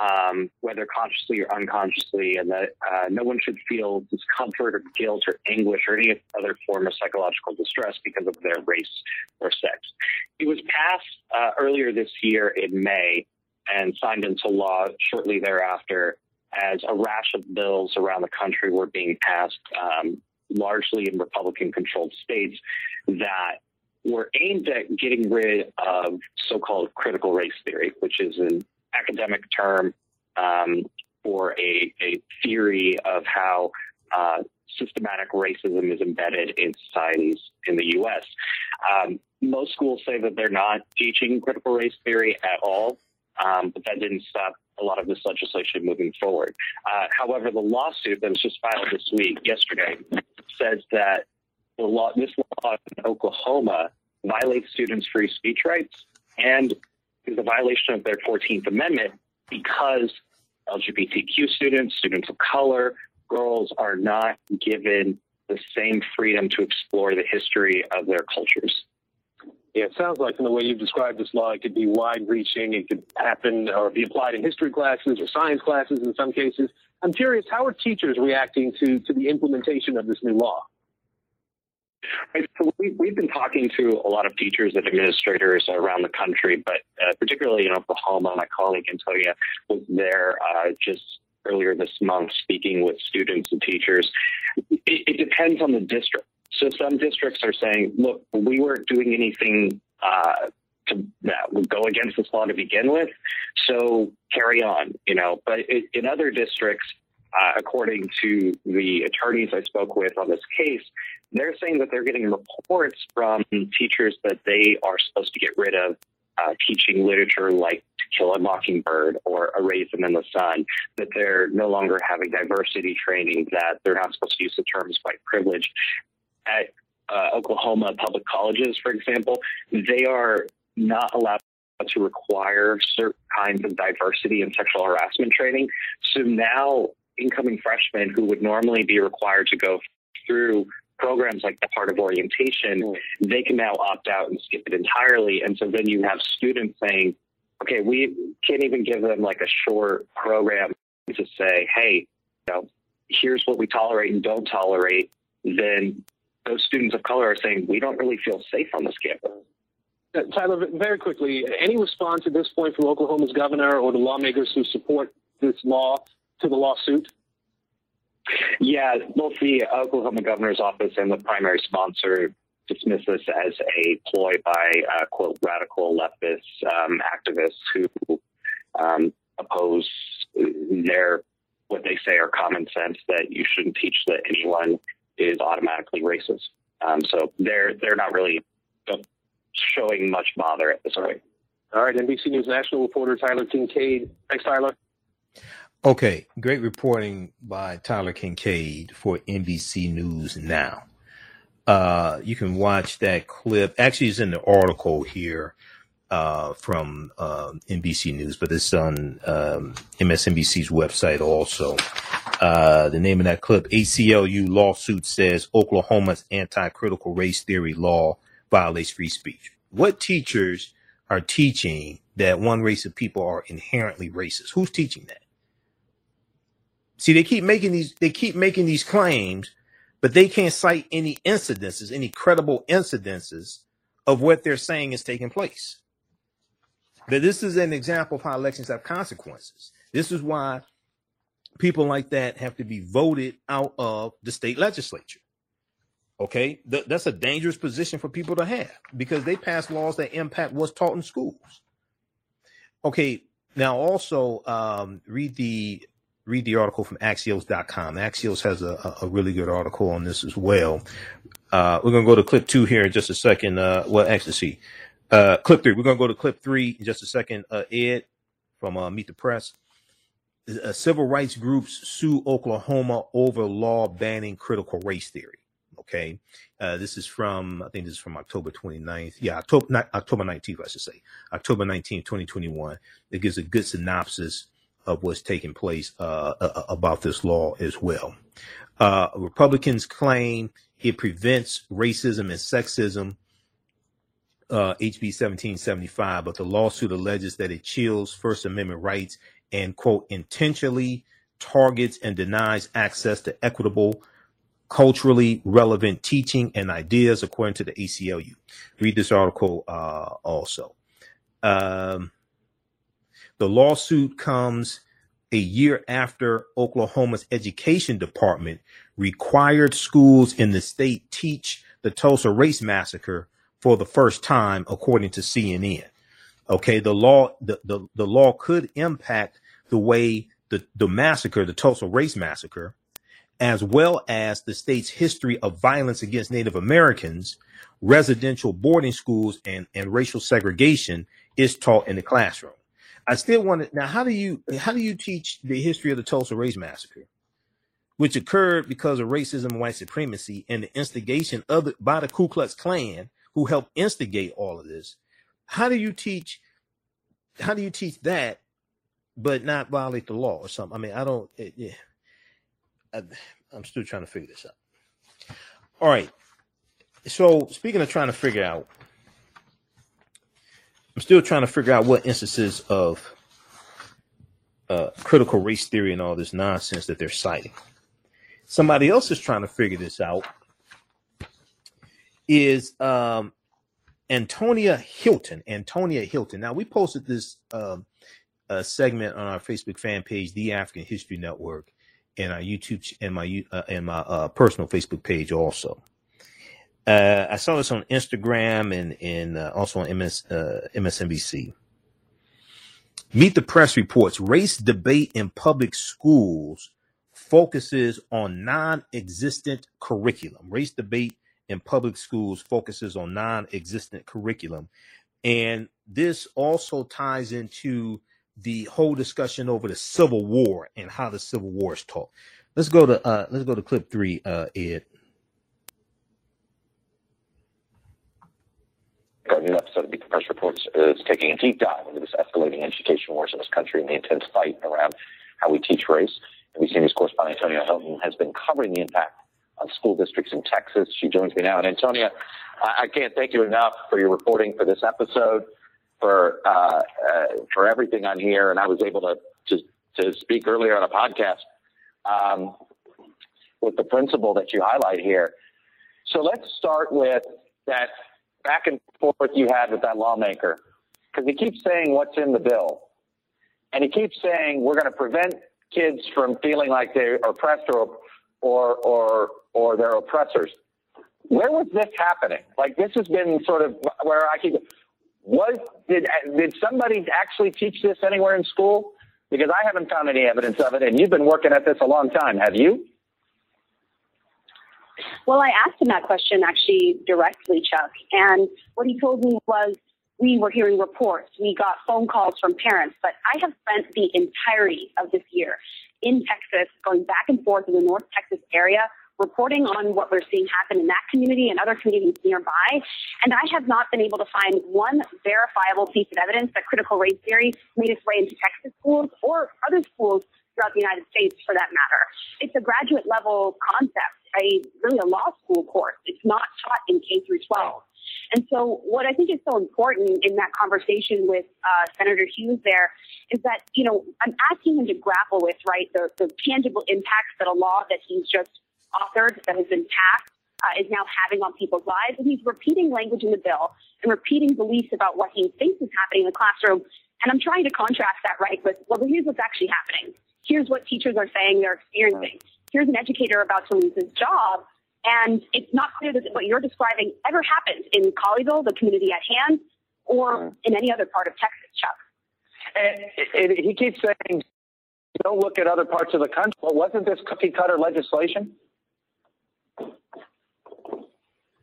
um, whether consciously or unconsciously, and that uh, no one should feel discomfort or guilt or anguish or any other form of psychological distress because of their race or sex. It was passed uh, earlier this year in May and signed into law shortly thereafter as a rash of bills around the country were being passed um, largely in Republican controlled states that were aimed at getting rid of so called critical race theory, which is an academic term um, for a, a, theory of how uh, systematic racism is embedded in societies in the U.S. Um, most schools say that they're not teaching critical race theory at all, um, but that didn't stop a lot of this legislation moving forward. Uh, however, the lawsuit that was just filed this week, yesterday, says that the law, this law in Oklahoma violates students' free speech rights and is a violation of their 14th Amendment because LGBTQ students, students of color, girls are not given the same freedom to explore the history of their cultures. Yeah, it sounds like from the way you've described this law, it could be wide reaching. It could happen or be applied in history classes or science classes in some cases. I'm curious, how are teachers reacting to, to the implementation of this new law? Right, so we, we've been talking to a lot of teachers and administrators around the country, but uh, particularly in Oklahoma. My colleague Antonia was there uh, just earlier this month speaking with students and teachers. It, it depends on the district. So some districts are saying, look, we weren't doing anything uh, to that would go against this law to begin with, so carry on, you know. But in other districts, uh, according to the attorneys I spoke with on this case, they're saying that they're getting reports from teachers that they are supposed to get rid of uh, teaching literature like To Kill a Mockingbird or A Raisin in the Sun, that they're no longer having diversity training, that they're not supposed to use the terms white privilege. At uh, Oklahoma public colleges, for example, they are not allowed to require certain kinds of diversity and sexual harassment training. So now incoming freshmen who would normally be required to go through programs like the part of orientation, mm. they can now opt out and skip it entirely. And so then you have students saying, okay, we can't even give them like a short program to say, hey, you know, here's what we tolerate and don't tolerate. Then those students of color are saying, we don't really feel safe on this campus. Uh, Tyler, very quickly, any response at this point from Oklahoma's governor or the lawmakers who support this law to the lawsuit? Yeah, both the Oklahoma governor's office and the primary sponsor dismiss this as a ploy by uh, quote radical leftist um, activists who um, oppose their what they say are common sense that you shouldn't teach that anyone is automatically racist. Um, so they're they're not really showing much bother at this point. All right, NBC News national reporter Tyler Kingkade. Thanks, Tyler. Okay, great reporting by Tyler Kingkade for NBC News Now. Uh, you can watch that clip. Actually, it's in the article here uh, from uh, NBC News, but it's on um, MSNBC's website also. Uh, the name of that clip: ACLU lawsuit says Oklahoma's anti-critical race theory law violates free speech. What teachers are teaching that one race of people are inherently racist? Who's teaching that? See, they keep making these, they keep making these claims, but they can't cite any incidences, any credible incidences of what they're saying is taking place. That this is an example of how elections have consequences. This is why people like that have to be voted out of the state legislature. Okay, Th- that's a dangerous position for people to have because they pass laws that impact what's taught in schools. Okay, now also um, read the read the article from Axios.com. Axios has a, a really good article on this as well. Uh, we're going to go to clip two here in just a second. Uh, well, actually, see, uh, clip three. We're going to go to clip three in just a second. Uh, Ed from uh, Meet the Press. Uh, civil rights groups sue Oklahoma over law banning critical race theory. Okay. This is from, I think this is from October 29th. Yeah, October, October 19th, I should say. October 19th, 2021. It gives a good synopsis of what's taking place uh, about this law as well. Uh, Republicans claim it prevents racism and sexism, uh, HB 1775, but the lawsuit alleges that it chills First Amendment rights and, quote, intentionally targets and denies access to equitable, culturally relevant teaching and ideas, according to the ACLU. Read this article uh, also. Um, the lawsuit comes a year after Oklahoma's education department required schools in the state teach the Tulsa race massacre for the first time, according to CNN. Okay, the law the, the, the law could impact the way the, the massacre, the Tulsa race massacre, as well as the state's history of violence against Native Americans, residential boarding schools, and, and racial segregation is taught in the classroom. I still want to now. How do you how do you teach the history of the Tulsa Race Massacre, which occurred because of racism and white supremacy and the instigation of the, by the Ku Klux Klan, who helped instigate all of this? How do you teach? How do you teach that, but not violate the law or something? I mean, I don't. It, yeah, I, I'm still trying to figure this out. All right. So speaking of trying to figure out I'm still trying to figure out what instances of uh, critical race theory and all this nonsense that they're citing. Somebody else is trying to figure this out. Is um, Antonia Hilton? Antonia Hilton. Now we posted this um, uh, segment on our Facebook fan page, The African History Network, and our YouTube and my uh, and my uh, personal Facebook page also. Uh, I saw this on Instagram and, and uh, also on MS, uh, MSNBC. Meet the Press reports race debate in public schools focuses on non existent curriculum. Race debate in public schools focuses on non existent curriculum. And this also ties into the whole discussion over the Civil War and how the Civil War is taught. Let's go to uh, let's go to clip three, uh, Ed. Our new episode of Meet the Press Reports is taking a deep dive into this escalating education wars in this country and the intense fight around how we teach race. NBC News correspondent Antonia Hilton has been covering the impact on school districts in Texas. She joins me now. And Antonia, I can't thank you enough for your reporting for this episode, for uh, uh, for everything on here. And I was able to to, to speak earlier on a podcast um, with the principle that you highlight here. So let's start with that back and forth you had with that lawmaker, because he keeps saying what's in the bill, and he keeps saying we're going to prevent kids from feeling like they're oppressed or or or or their oppressors. Where was this happening? Like this has been sort of where I keep. Was did did somebody actually teach this anywhere in school? Because I haven't found any evidence of it, and you've been working at this a long time. Have you? Well, I asked him that question actually directly, Chuck, and what he told me was we were hearing reports, we got phone calls from parents, but I have spent the entirety of this year in Texas, going back and forth in the North Texas area, reporting on what we're seeing happen in that community and other communities nearby. And I have not been able to find one verifiable piece of evidence that critical race theory made its way into Texas schools or other schools throughout the United States for that matter. It's a graduate level concept, a really a law school course. It's not taught in K through 12. And so what I think is so important in that conversation with uh, Senator Hughes there is that, you know, I'm asking him to grapple with, right, the, the tangible impacts that a law that he's just authored, that has been passed, uh, is now having on people's lives. And he's repeating language in the bill and repeating beliefs about what he thinks is happening in the classroom. And I'm trying to contrast that, right, with, well, here's what's actually happening. Here's what teachers are saying they're experiencing. Here's an educator about to lose his job and it's not clear that what you're describing ever happened in Colleyville, the community at hand, or in any other part of Texas, Chuck. And he keeps saying, don't look at other parts of the country. Well, wasn't this cookie cutter legislation?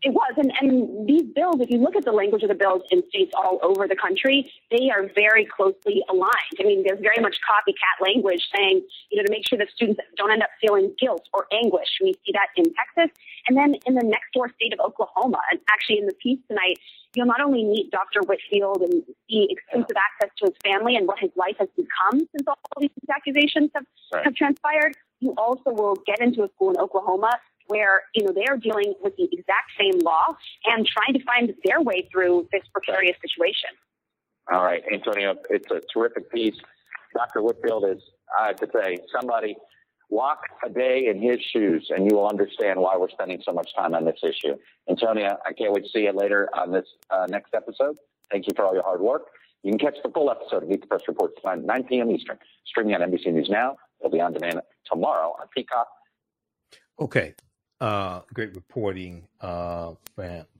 It was, and, and these bills, if you look at the language of the bills in states all over the country, they are very closely aligned. I mean, there's very much copycat language saying, you know, to make sure that students don't end up feeling guilt or anguish. We see that in Texas. And then in the next door state of Oklahoma, and actually in the piece tonight, you'll not only meet Dr. Whitfield and see exclusive access to his family and what his life has become since all these accusations have, right. have transpired, you also will get into a school in Oklahoma where you know they are dealing with the exact same law and trying to find their way through this precarious situation. All right, Antonio, it's a terrific piece. Dr. Whitfield is, I have to say, somebody walk a day in his shoes, and you will understand why we're spending so much time on this issue. Antonia, I can't wait to see you later on this uh, next episode. Thank you for all your hard work. You can catch the full episode of Meet the Press Report tonight, 9 p.m. Eastern, streaming on NBC News Now. It'll be on demand tomorrow on Peacock. Okay, uh, great reporting uh,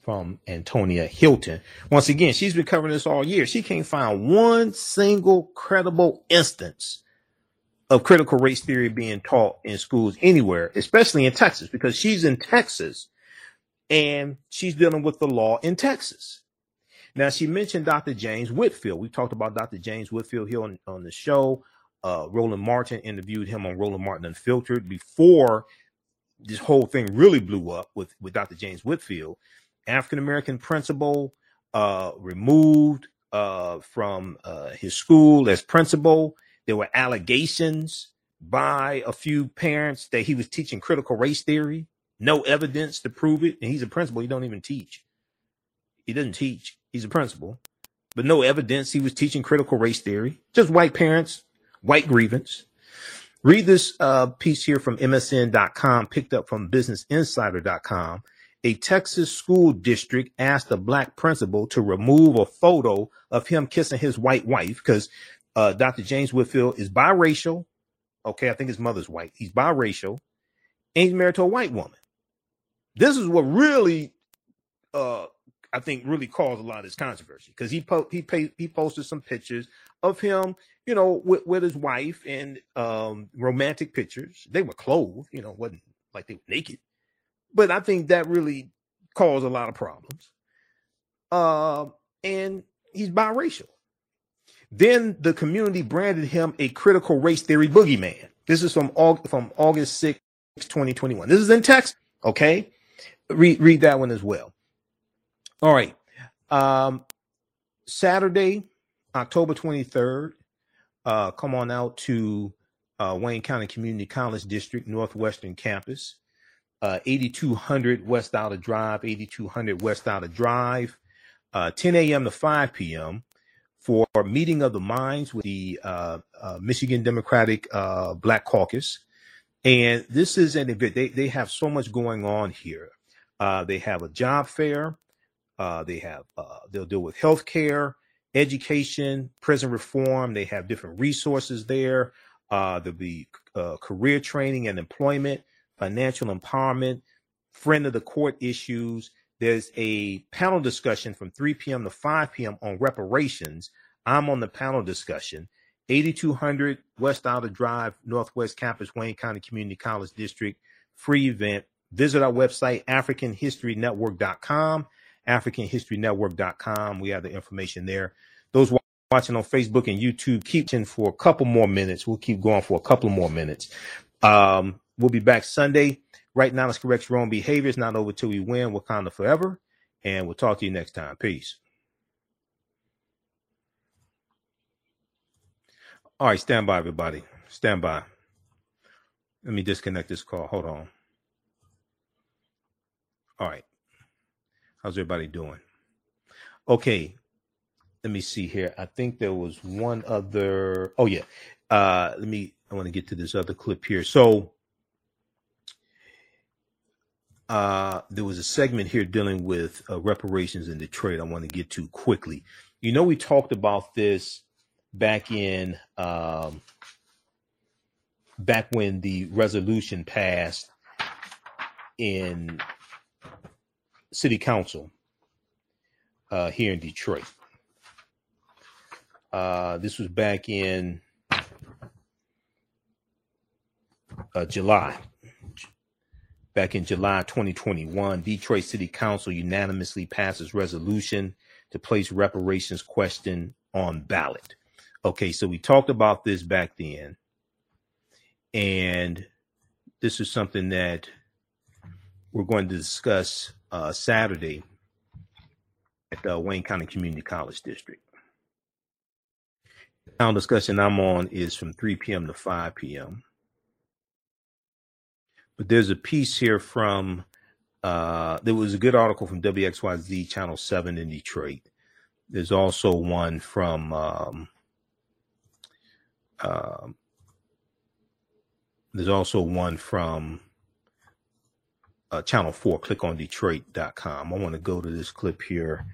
from Antonia Hilton. Once again, she's been covering this all year. She can't find one single credible instance of critical race theory being taught in schools anywhere, especially in Texas, because she's in Texas and she's dealing with the law in Texas. Now, she mentioned Dr. James Whitfield. We talked about Dr. James Whitfield here on, on the show. Uh, Roland Martin interviewed him on Roland Martin Unfiltered before this whole thing really blew up with with Dr. James Whitfield, African American principal, uh, removed uh, from uh, his school as principal. There were allegations by a few parents that he was teaching critical race theory. No evidence to prove it, and he's a principal. He don't even teach. He doesn't teach. He's a principal, but no evidence he was teaching critical race theory. Just white parents, white grievance. Read this uh, piece here from MSN.com, picked up from BusinessInsider.com. A Texas school district asked a black principal to remove a photo of him kissing his white wife because uh, Dr. James Whitfield is biracial. Okay, I think his mother's white. He's biracial, and he's married to a white woman. This is what really, uh, I think, really caused a lot of this controversy because he po- he he posted some pictures of him you know, with, with his wife and um, romantic pictures. They were clothed, you know, wasn't like they were naked. But I think that really caused a lot of problems. Uh, and he's biracial. Then the community branded him a critical race theory boogeyman. This is from August, from August 6, 2021. This is in text. Okay. Read, read that one as well. All right. Um, Saturday, October 23rd, uh, come on out to uh, Wayne County Community College District Northwestern Campus, uh, 8200 West Outer Drive, 8200 West Outer Drive, uh, 10 a.m. to 5 p.m. for meeting of the minds with the uh, uh, Michigan Democratic Black Caucus. And this is an event, they, they have so much going on here. They have a job fair, they have, they'll deal with healthcare, education, prison reform. They have different resources there. Uh, there'll be uh, career training and employment, financial empowerment, friend of the court issues. There's a panel discussion from 3 p.m. to 5 p.m. on reparations. I'm on the panel discussion. 8200 West Outer Drive, Northwest Campus, Wayne County Community College District, free event. Visit our website, AfricanHistoryNetwork.com, AfricanHistoryNetwork.com. We have the information there. Those watching on Facebook and YouTube, keep in for a couple more minutes. We'll keep going for a couple more minutes. Um, we'll be back Sunday. Right now, let's correct your own behaviors. Not over till we win. Wakanda forever. And we'll talk to you next time. Peace. All right, stand by, everybody. Stand by. Let me disconnect this call. Hold on. All right. How's everybody doing? Okay. Let me see here. I think there was one other. Oh, yeah. Uh, let me, I want to get to this other clip here. So, uh, there was a segment here dealing with uh, reparations in Detroit. I want to get to quickly. You know, we talked about this back in um, back when the resolution passed in city council uh, here in Detroit. Uh, this was back in uh, July. Back in July 2021, Detroit City Council unanimously passes resolution to place reparations question on ballot. Okay, so we talked about this back then, and this is something that we're going to discuss uh, Saturday at the Wayne County Community College District. The panel discussion I'm on is from 3 p.m. to 5 p.m. But there's a piece here from, uh, there was a good article from WXYZ Channel 7 in Detroit. There's also one from um, um, there's also one from uh, Channel 4, click on Detroit.com. I want to go to this clip here.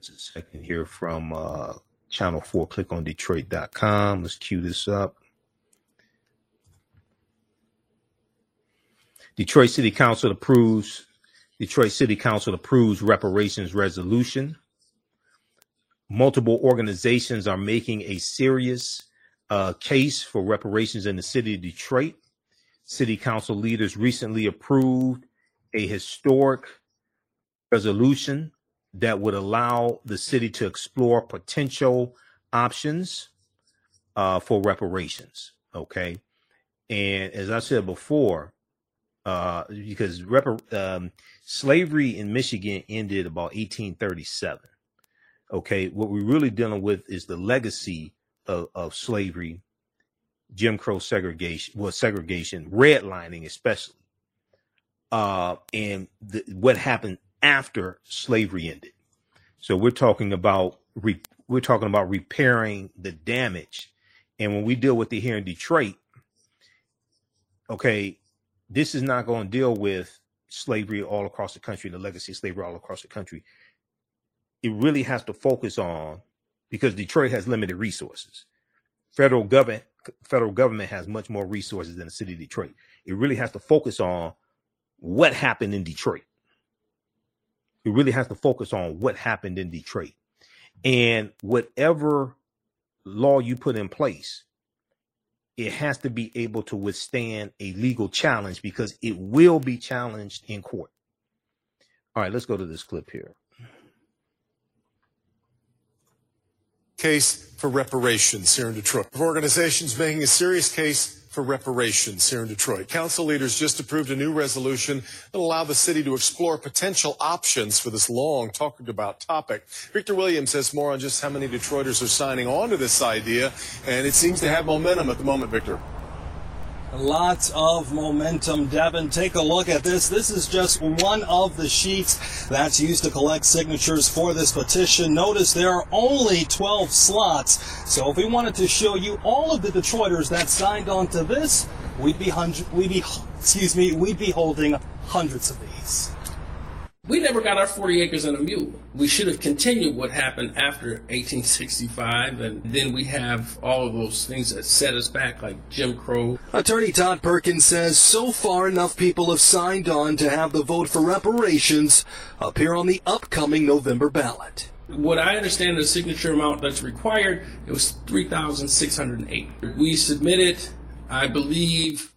Just a second here from uh, Channel 4, click on Detroit.com. Let's cue this up. Detroit City Council approves Detroit City Council approves reparations resolution multiple organizations are making a serious uh, case for reparations in the city of Detroit. City council leaders recently approved a historic resolution that would allow the city to explore potential options uh, for reparations. Okay. And as I said before, uh, because repar- um, slavery in Michigan ended about 1837. Okay, what we're really dealing with is the legacy of, of slavery, Jim Crow segregation, well, segregation, redlining especially, uh, and the, what happened after slavery ended. So we're talking about re, we're talking about repairing the damage, and when we deal with it here in Detroit, okay, this is not going to deal with slavery all across the country, the legacy of slavery all across the country it really has to focus on because Detroit has limited resources. Federal government federal government has much more resources than the city of Detroit. It really has to focus on what happened in Detroit. It really has to focus on what happened in Detroit. And whatever law you put in place, it has to be able to withstand a legal challenge because it will be challenged in court. All right, let's go to this clip here. Case for reparations here in Detroit. Organizations making a serious case for reparations here in Detroit. Council leaders just approved a new resolution that allow the city to explore potential options for this long talked about topic. Victor Williams has more on just how many Detroiters are signing on to this idea, and it seems to have momentum at the moment, Victor. Lots of momentum, Devin. Take a look at this. This is just one of the sheets that's used to collect signatures for this petition. Notice there are only 12 slots. So if we wanted to show you all of the Detroiters that signed on to this, we'd be hundred, we'd be, excuse me, we'd be holding hundreds of these. We never got our 40 acres and a mule. We should have continued what happened after 1865, and then we have all of those things that set us back, like Jim Crow. Attorney Todd Perkins says so far enough people have signed on to have the vote for reparations appear on the upcoming November ballot. What I understand the signature amount that's required, it was 3,608. We submitted, I believe,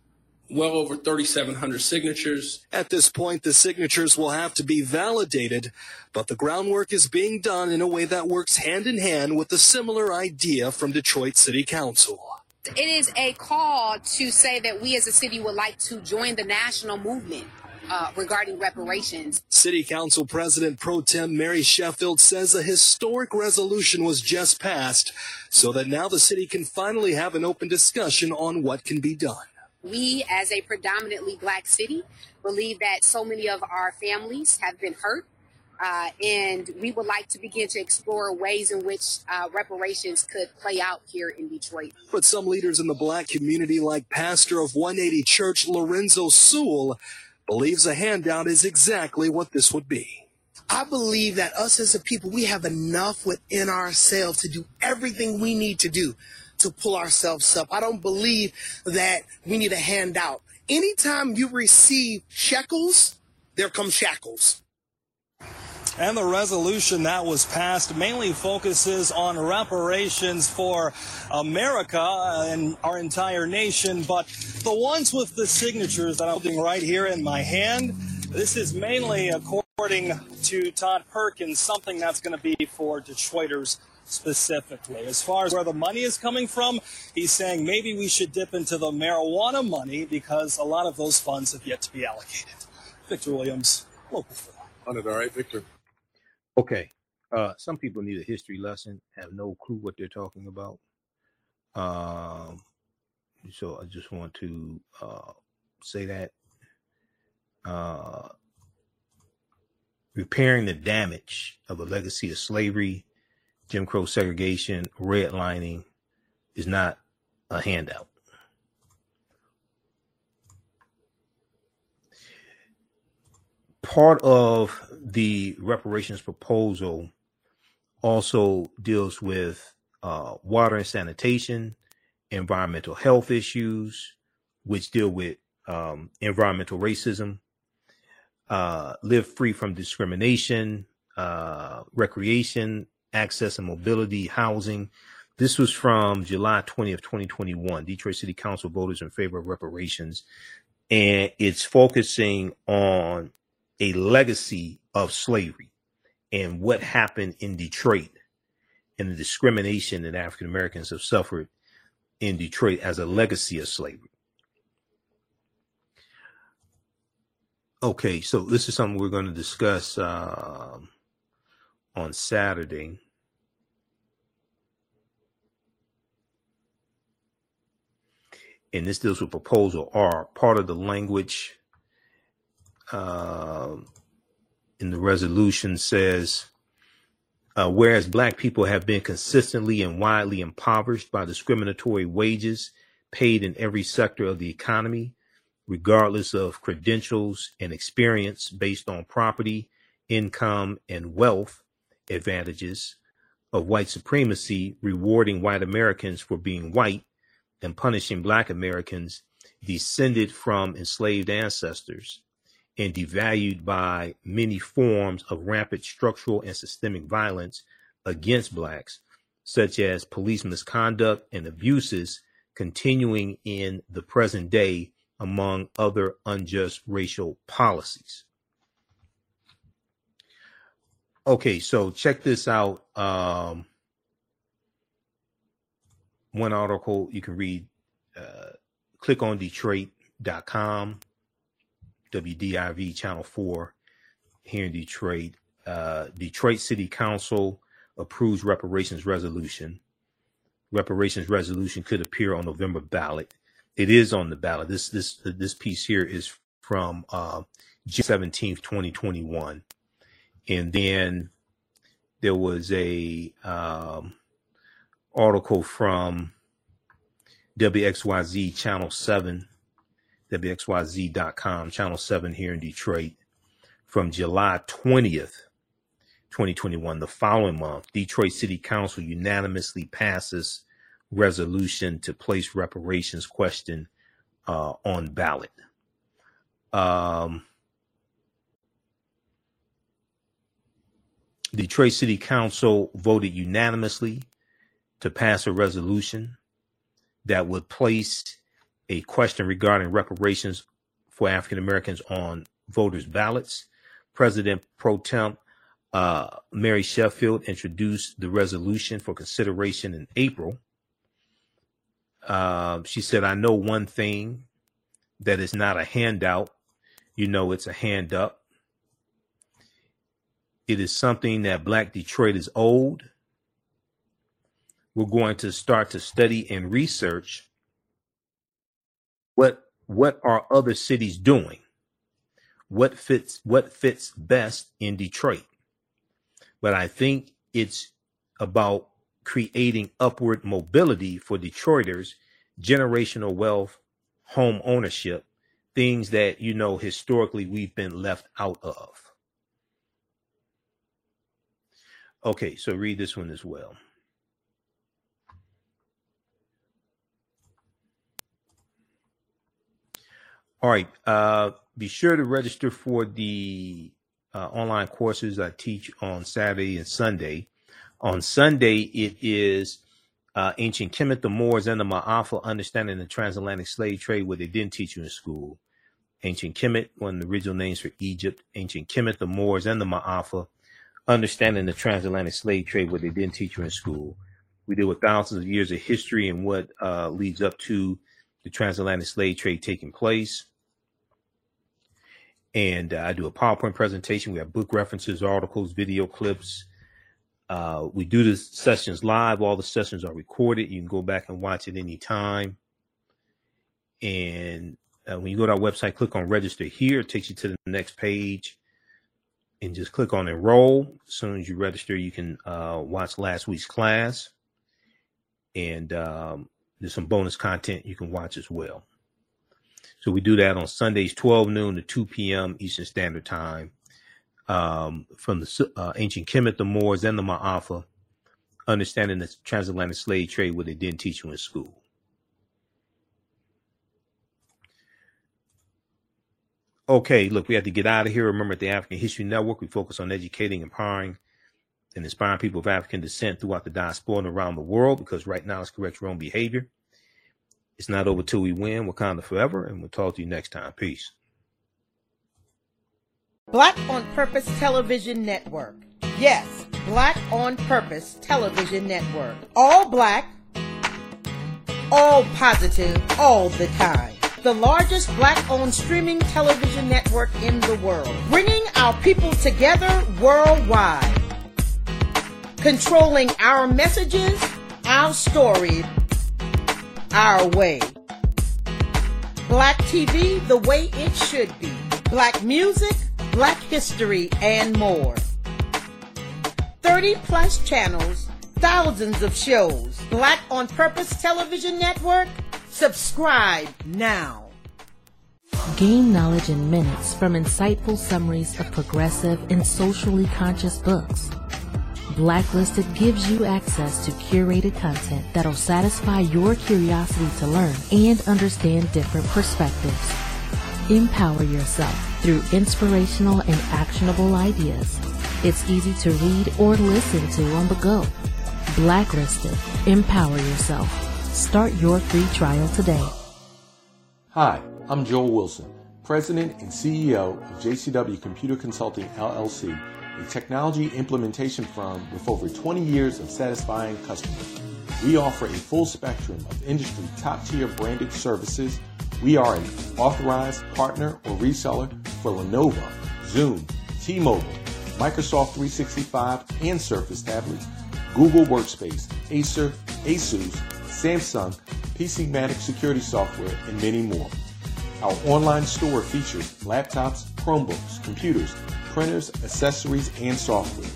well over 3,700 signatures. At this point, the signatures will have to be validated, but the groundwork is being done in a way that works hand in hand with a similar idea from Detroit City Council. It is a call to say that we as a city would like to join the national movement. Uh, regarding reparations. City Council President Pro Tem Mary Sheffield says a historic resolution was just passed so that now the city can finally have an open discussion on what can be done we, as a predominantly black city, believe that so many of our families have been hurt. Uh, and we would like to begin to explore ways in which uh, reparations could play out here in Detroit. But some leaders in the black community, like pastor of 180 Church Lorenzo Sewell, believes a handout is exactly what this would be. I believe that us as a people, we have enough within ourselves to do everything we need to do to pull ourselves up. I don't believe that we need a handout. Anytime you receive shekels, there come shackles. And the resolution that was passed mainly focuses on reparations for America and our entire nation. But the ones with the signatures that I'm holding right here in my hand, this is mainly, according to Todd Perkins, something that's going to be for Detroiters specifically. As far as where the money is coming from, he's saying maybe we should dip into the marijuana money because a lot of those funds have yet to be allocated. Victor Williams, local four. On it, all right, Victor. Okay. Uh, some people need a history lesson, have no clue what they're talking about. Um, so I just want to uh, say that uh, repairing the damage of a legacy of slavery Jim Crow segregation, redlining is not a handout. Part of the reparations proposal also deals with uh, water and sanitation, environmental health issues, which deal with um, environmental racism, uh, live free from discrimination, uh, recreation access and mobility, housing. This was from July 20th, 2021. Detroit City Council voters in favor of reparations. And it's focusing on a legacy of slavery and what happened in Detroit and the discrimination that African Americans have suffered in Detroit as a legacy of slavery. Okay, so this is something we're going to discuss uh, on Saturday. And this deals with proposal are Part of the language uh, in the resolution says, uh, whereas black people have been consistently and widely impoverished by discriminatory wages paid in every sector of the economy, regardless of credentials and experience based on property, income, and wealth advantages of white supremacy, rewarding white Americans for being white and punishing Black Americans descended from enslaved ancestors and devalued by many forms of rampant structural and systemic violence against Blacks, such as police misconduct and abuses continuing in the present day, among other unjust racial policies. Okay, so check this out. Um, one article you can read. Uh, click on Detroit.com, WDIV Channel 4 here in Detroit. Uh, Detroit City Council approves reparations resolution. Reparations resolution could appear on November ballot. It is on the ballot. This this this piece here is from uh, June seventeenth, twenty twenty one, and then there was a um, article from WXYZ Channel Seven, WXYZ.com Channel Seven here in Detroit, from July twentieth, 2021, the following month, Detroit City Council unanimously passes resolution to place reparations question uh, on ballot. Um, Detroit City Council voted unanimously to pass a resolution that would place a question regarding reparations for African Americans on voters' ballots. President Pro Tem uh, Mary Sheffield introduced the resolution for consideration in April. Uh, she said, I know one thing that is not a handout. You know, it's a hand up. It is something that Black Detroit is owed. We're going to start to study and research what what are other cities doing? What fits what fits best in Detroit? but I think it's about creating upward mobility for Detroiters, generational wealth, home ownership, things that, you know, historically we've been left out of. Okay, so read this one as well. All right, uh, be sure to register for the uh, online courses I teach on Saturday and Sunday. On Sunday, it is uh, Ancient Kemet, the Moors, and the Maafa, Understanding the Transatlantic Slave Trade, where they didn't teach you in school. Ancient Kemet, one of the original names for Egypt. Ancient Kemet, the Moors, and the Maafa, Understanding the Transatlantic Slave Trade, where they didn't teach you in school. We deal with thousands of years of history and what uh, leads up to the transatlantic slave trade taking place and uh, I do a PowerPoint presentation. We have book references, articles, video clips. Uh, we do the sessions live. All the sessions are recorded. You can go back and watch it anytime. And uh, when you go to our website, click on register here. It takes you to the next page and just click on enroll. As soon as you register, you can uh, watch last week's class. And um, there's some bonus content you can watch as well. So we do that on Sundays, 12 noon to 2 p.m. Eastern Standard Time. Um, from the uh, ancient Kemet, the Moors, and the Maafa, understanding the transatlantic slave trade, what they didn't teach you in school. Okay, look, we have to get out of here. Remember, at the African History Network, we focus on educating, empowering, and inspiring people of African descent throughout the diaspora and around the world because right now it's correct your own behavior. It's not over till we win. Wakanda forever, and we'll talk to you next time. Peace. Black on Purpose Television Network. Yes, Black on Purpose Television Network. All black, all positive, all the time. The largest black owned streaming television network in the world. Bringing our people together worldwide. Controlling our messages, our stories, our way. Black TV the way it should be. Black music, black history, and more. 30 plus channels, thousands of shows. Black on Purpose Television Network. Subscribe now. Gain knowledge in minutes from insightful summaries of progressive and socially conscious books Blacklisted gives you access to curated content that'll satisfy your curiosity to learn and understand different perspectives. Empower yourself through inspirational and actionable ideas. It's easy to read or listen to on the go. Blacklisted. Empower yourself. Start your free trial today. Hi, I'm Joel Wilson, President and CEO of JCW Computer Consulting LLC a technology implementation firm with over 20 years of satisfying customers. We offer a full spectrum of industry top tier branded services. We are an authorized partner or reseller for Lenovo, Zoom, T-Mobile, Microsoft 365 and Surface tablets, Google Workspace, Acer, Asus, Samsung, PCmatic security software, and many more. Our online store features laptops, Chromebooks, computers, printers, accessories, and software.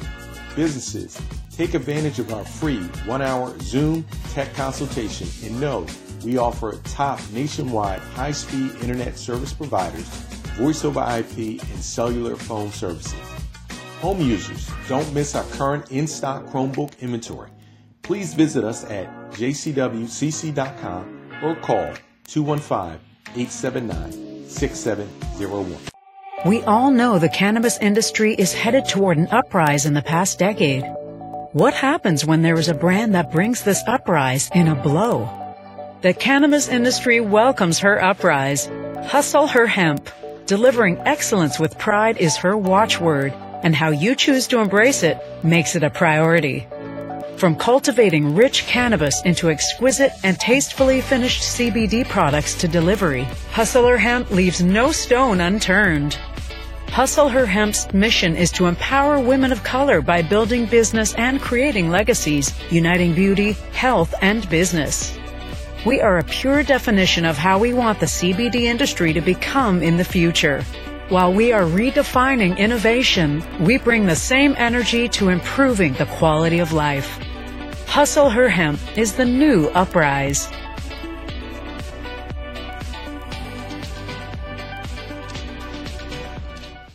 Businesses, take advantage of our free one-hour Zoom tech consultation and know we offer top nationwide high-speed internet service providers, voice over IP, and cellular phone services. Home users, don't miss our current in-stock Chromebook inventory. Please visit us at jcwcc.com or call 215-879-6701. We all know the cannabis industry is headed toward an uprise in the past decade. What happens when there is a brand that brings this uprise in a blow? The cannabis industry welcomes her uprise. Hustle her hemp. Delivering excellence with pride is her watchword, and how you choose to embrace it makes it a priority. From cultivating rich cannabis into exquisite and tastefully finished CBD products to delivery, Hustle Her Hemp leaves no stone unturned. Hustle Her Hemp's mission is to empower women of color by building business and creating legacies, uniting beauty, health, and business. We are a pure definition of how we want the CBD industry to become in the future. While we are redefining innovation, we bring the same energy to improving the quality of life. Hustle Her Hemp is the new uprise.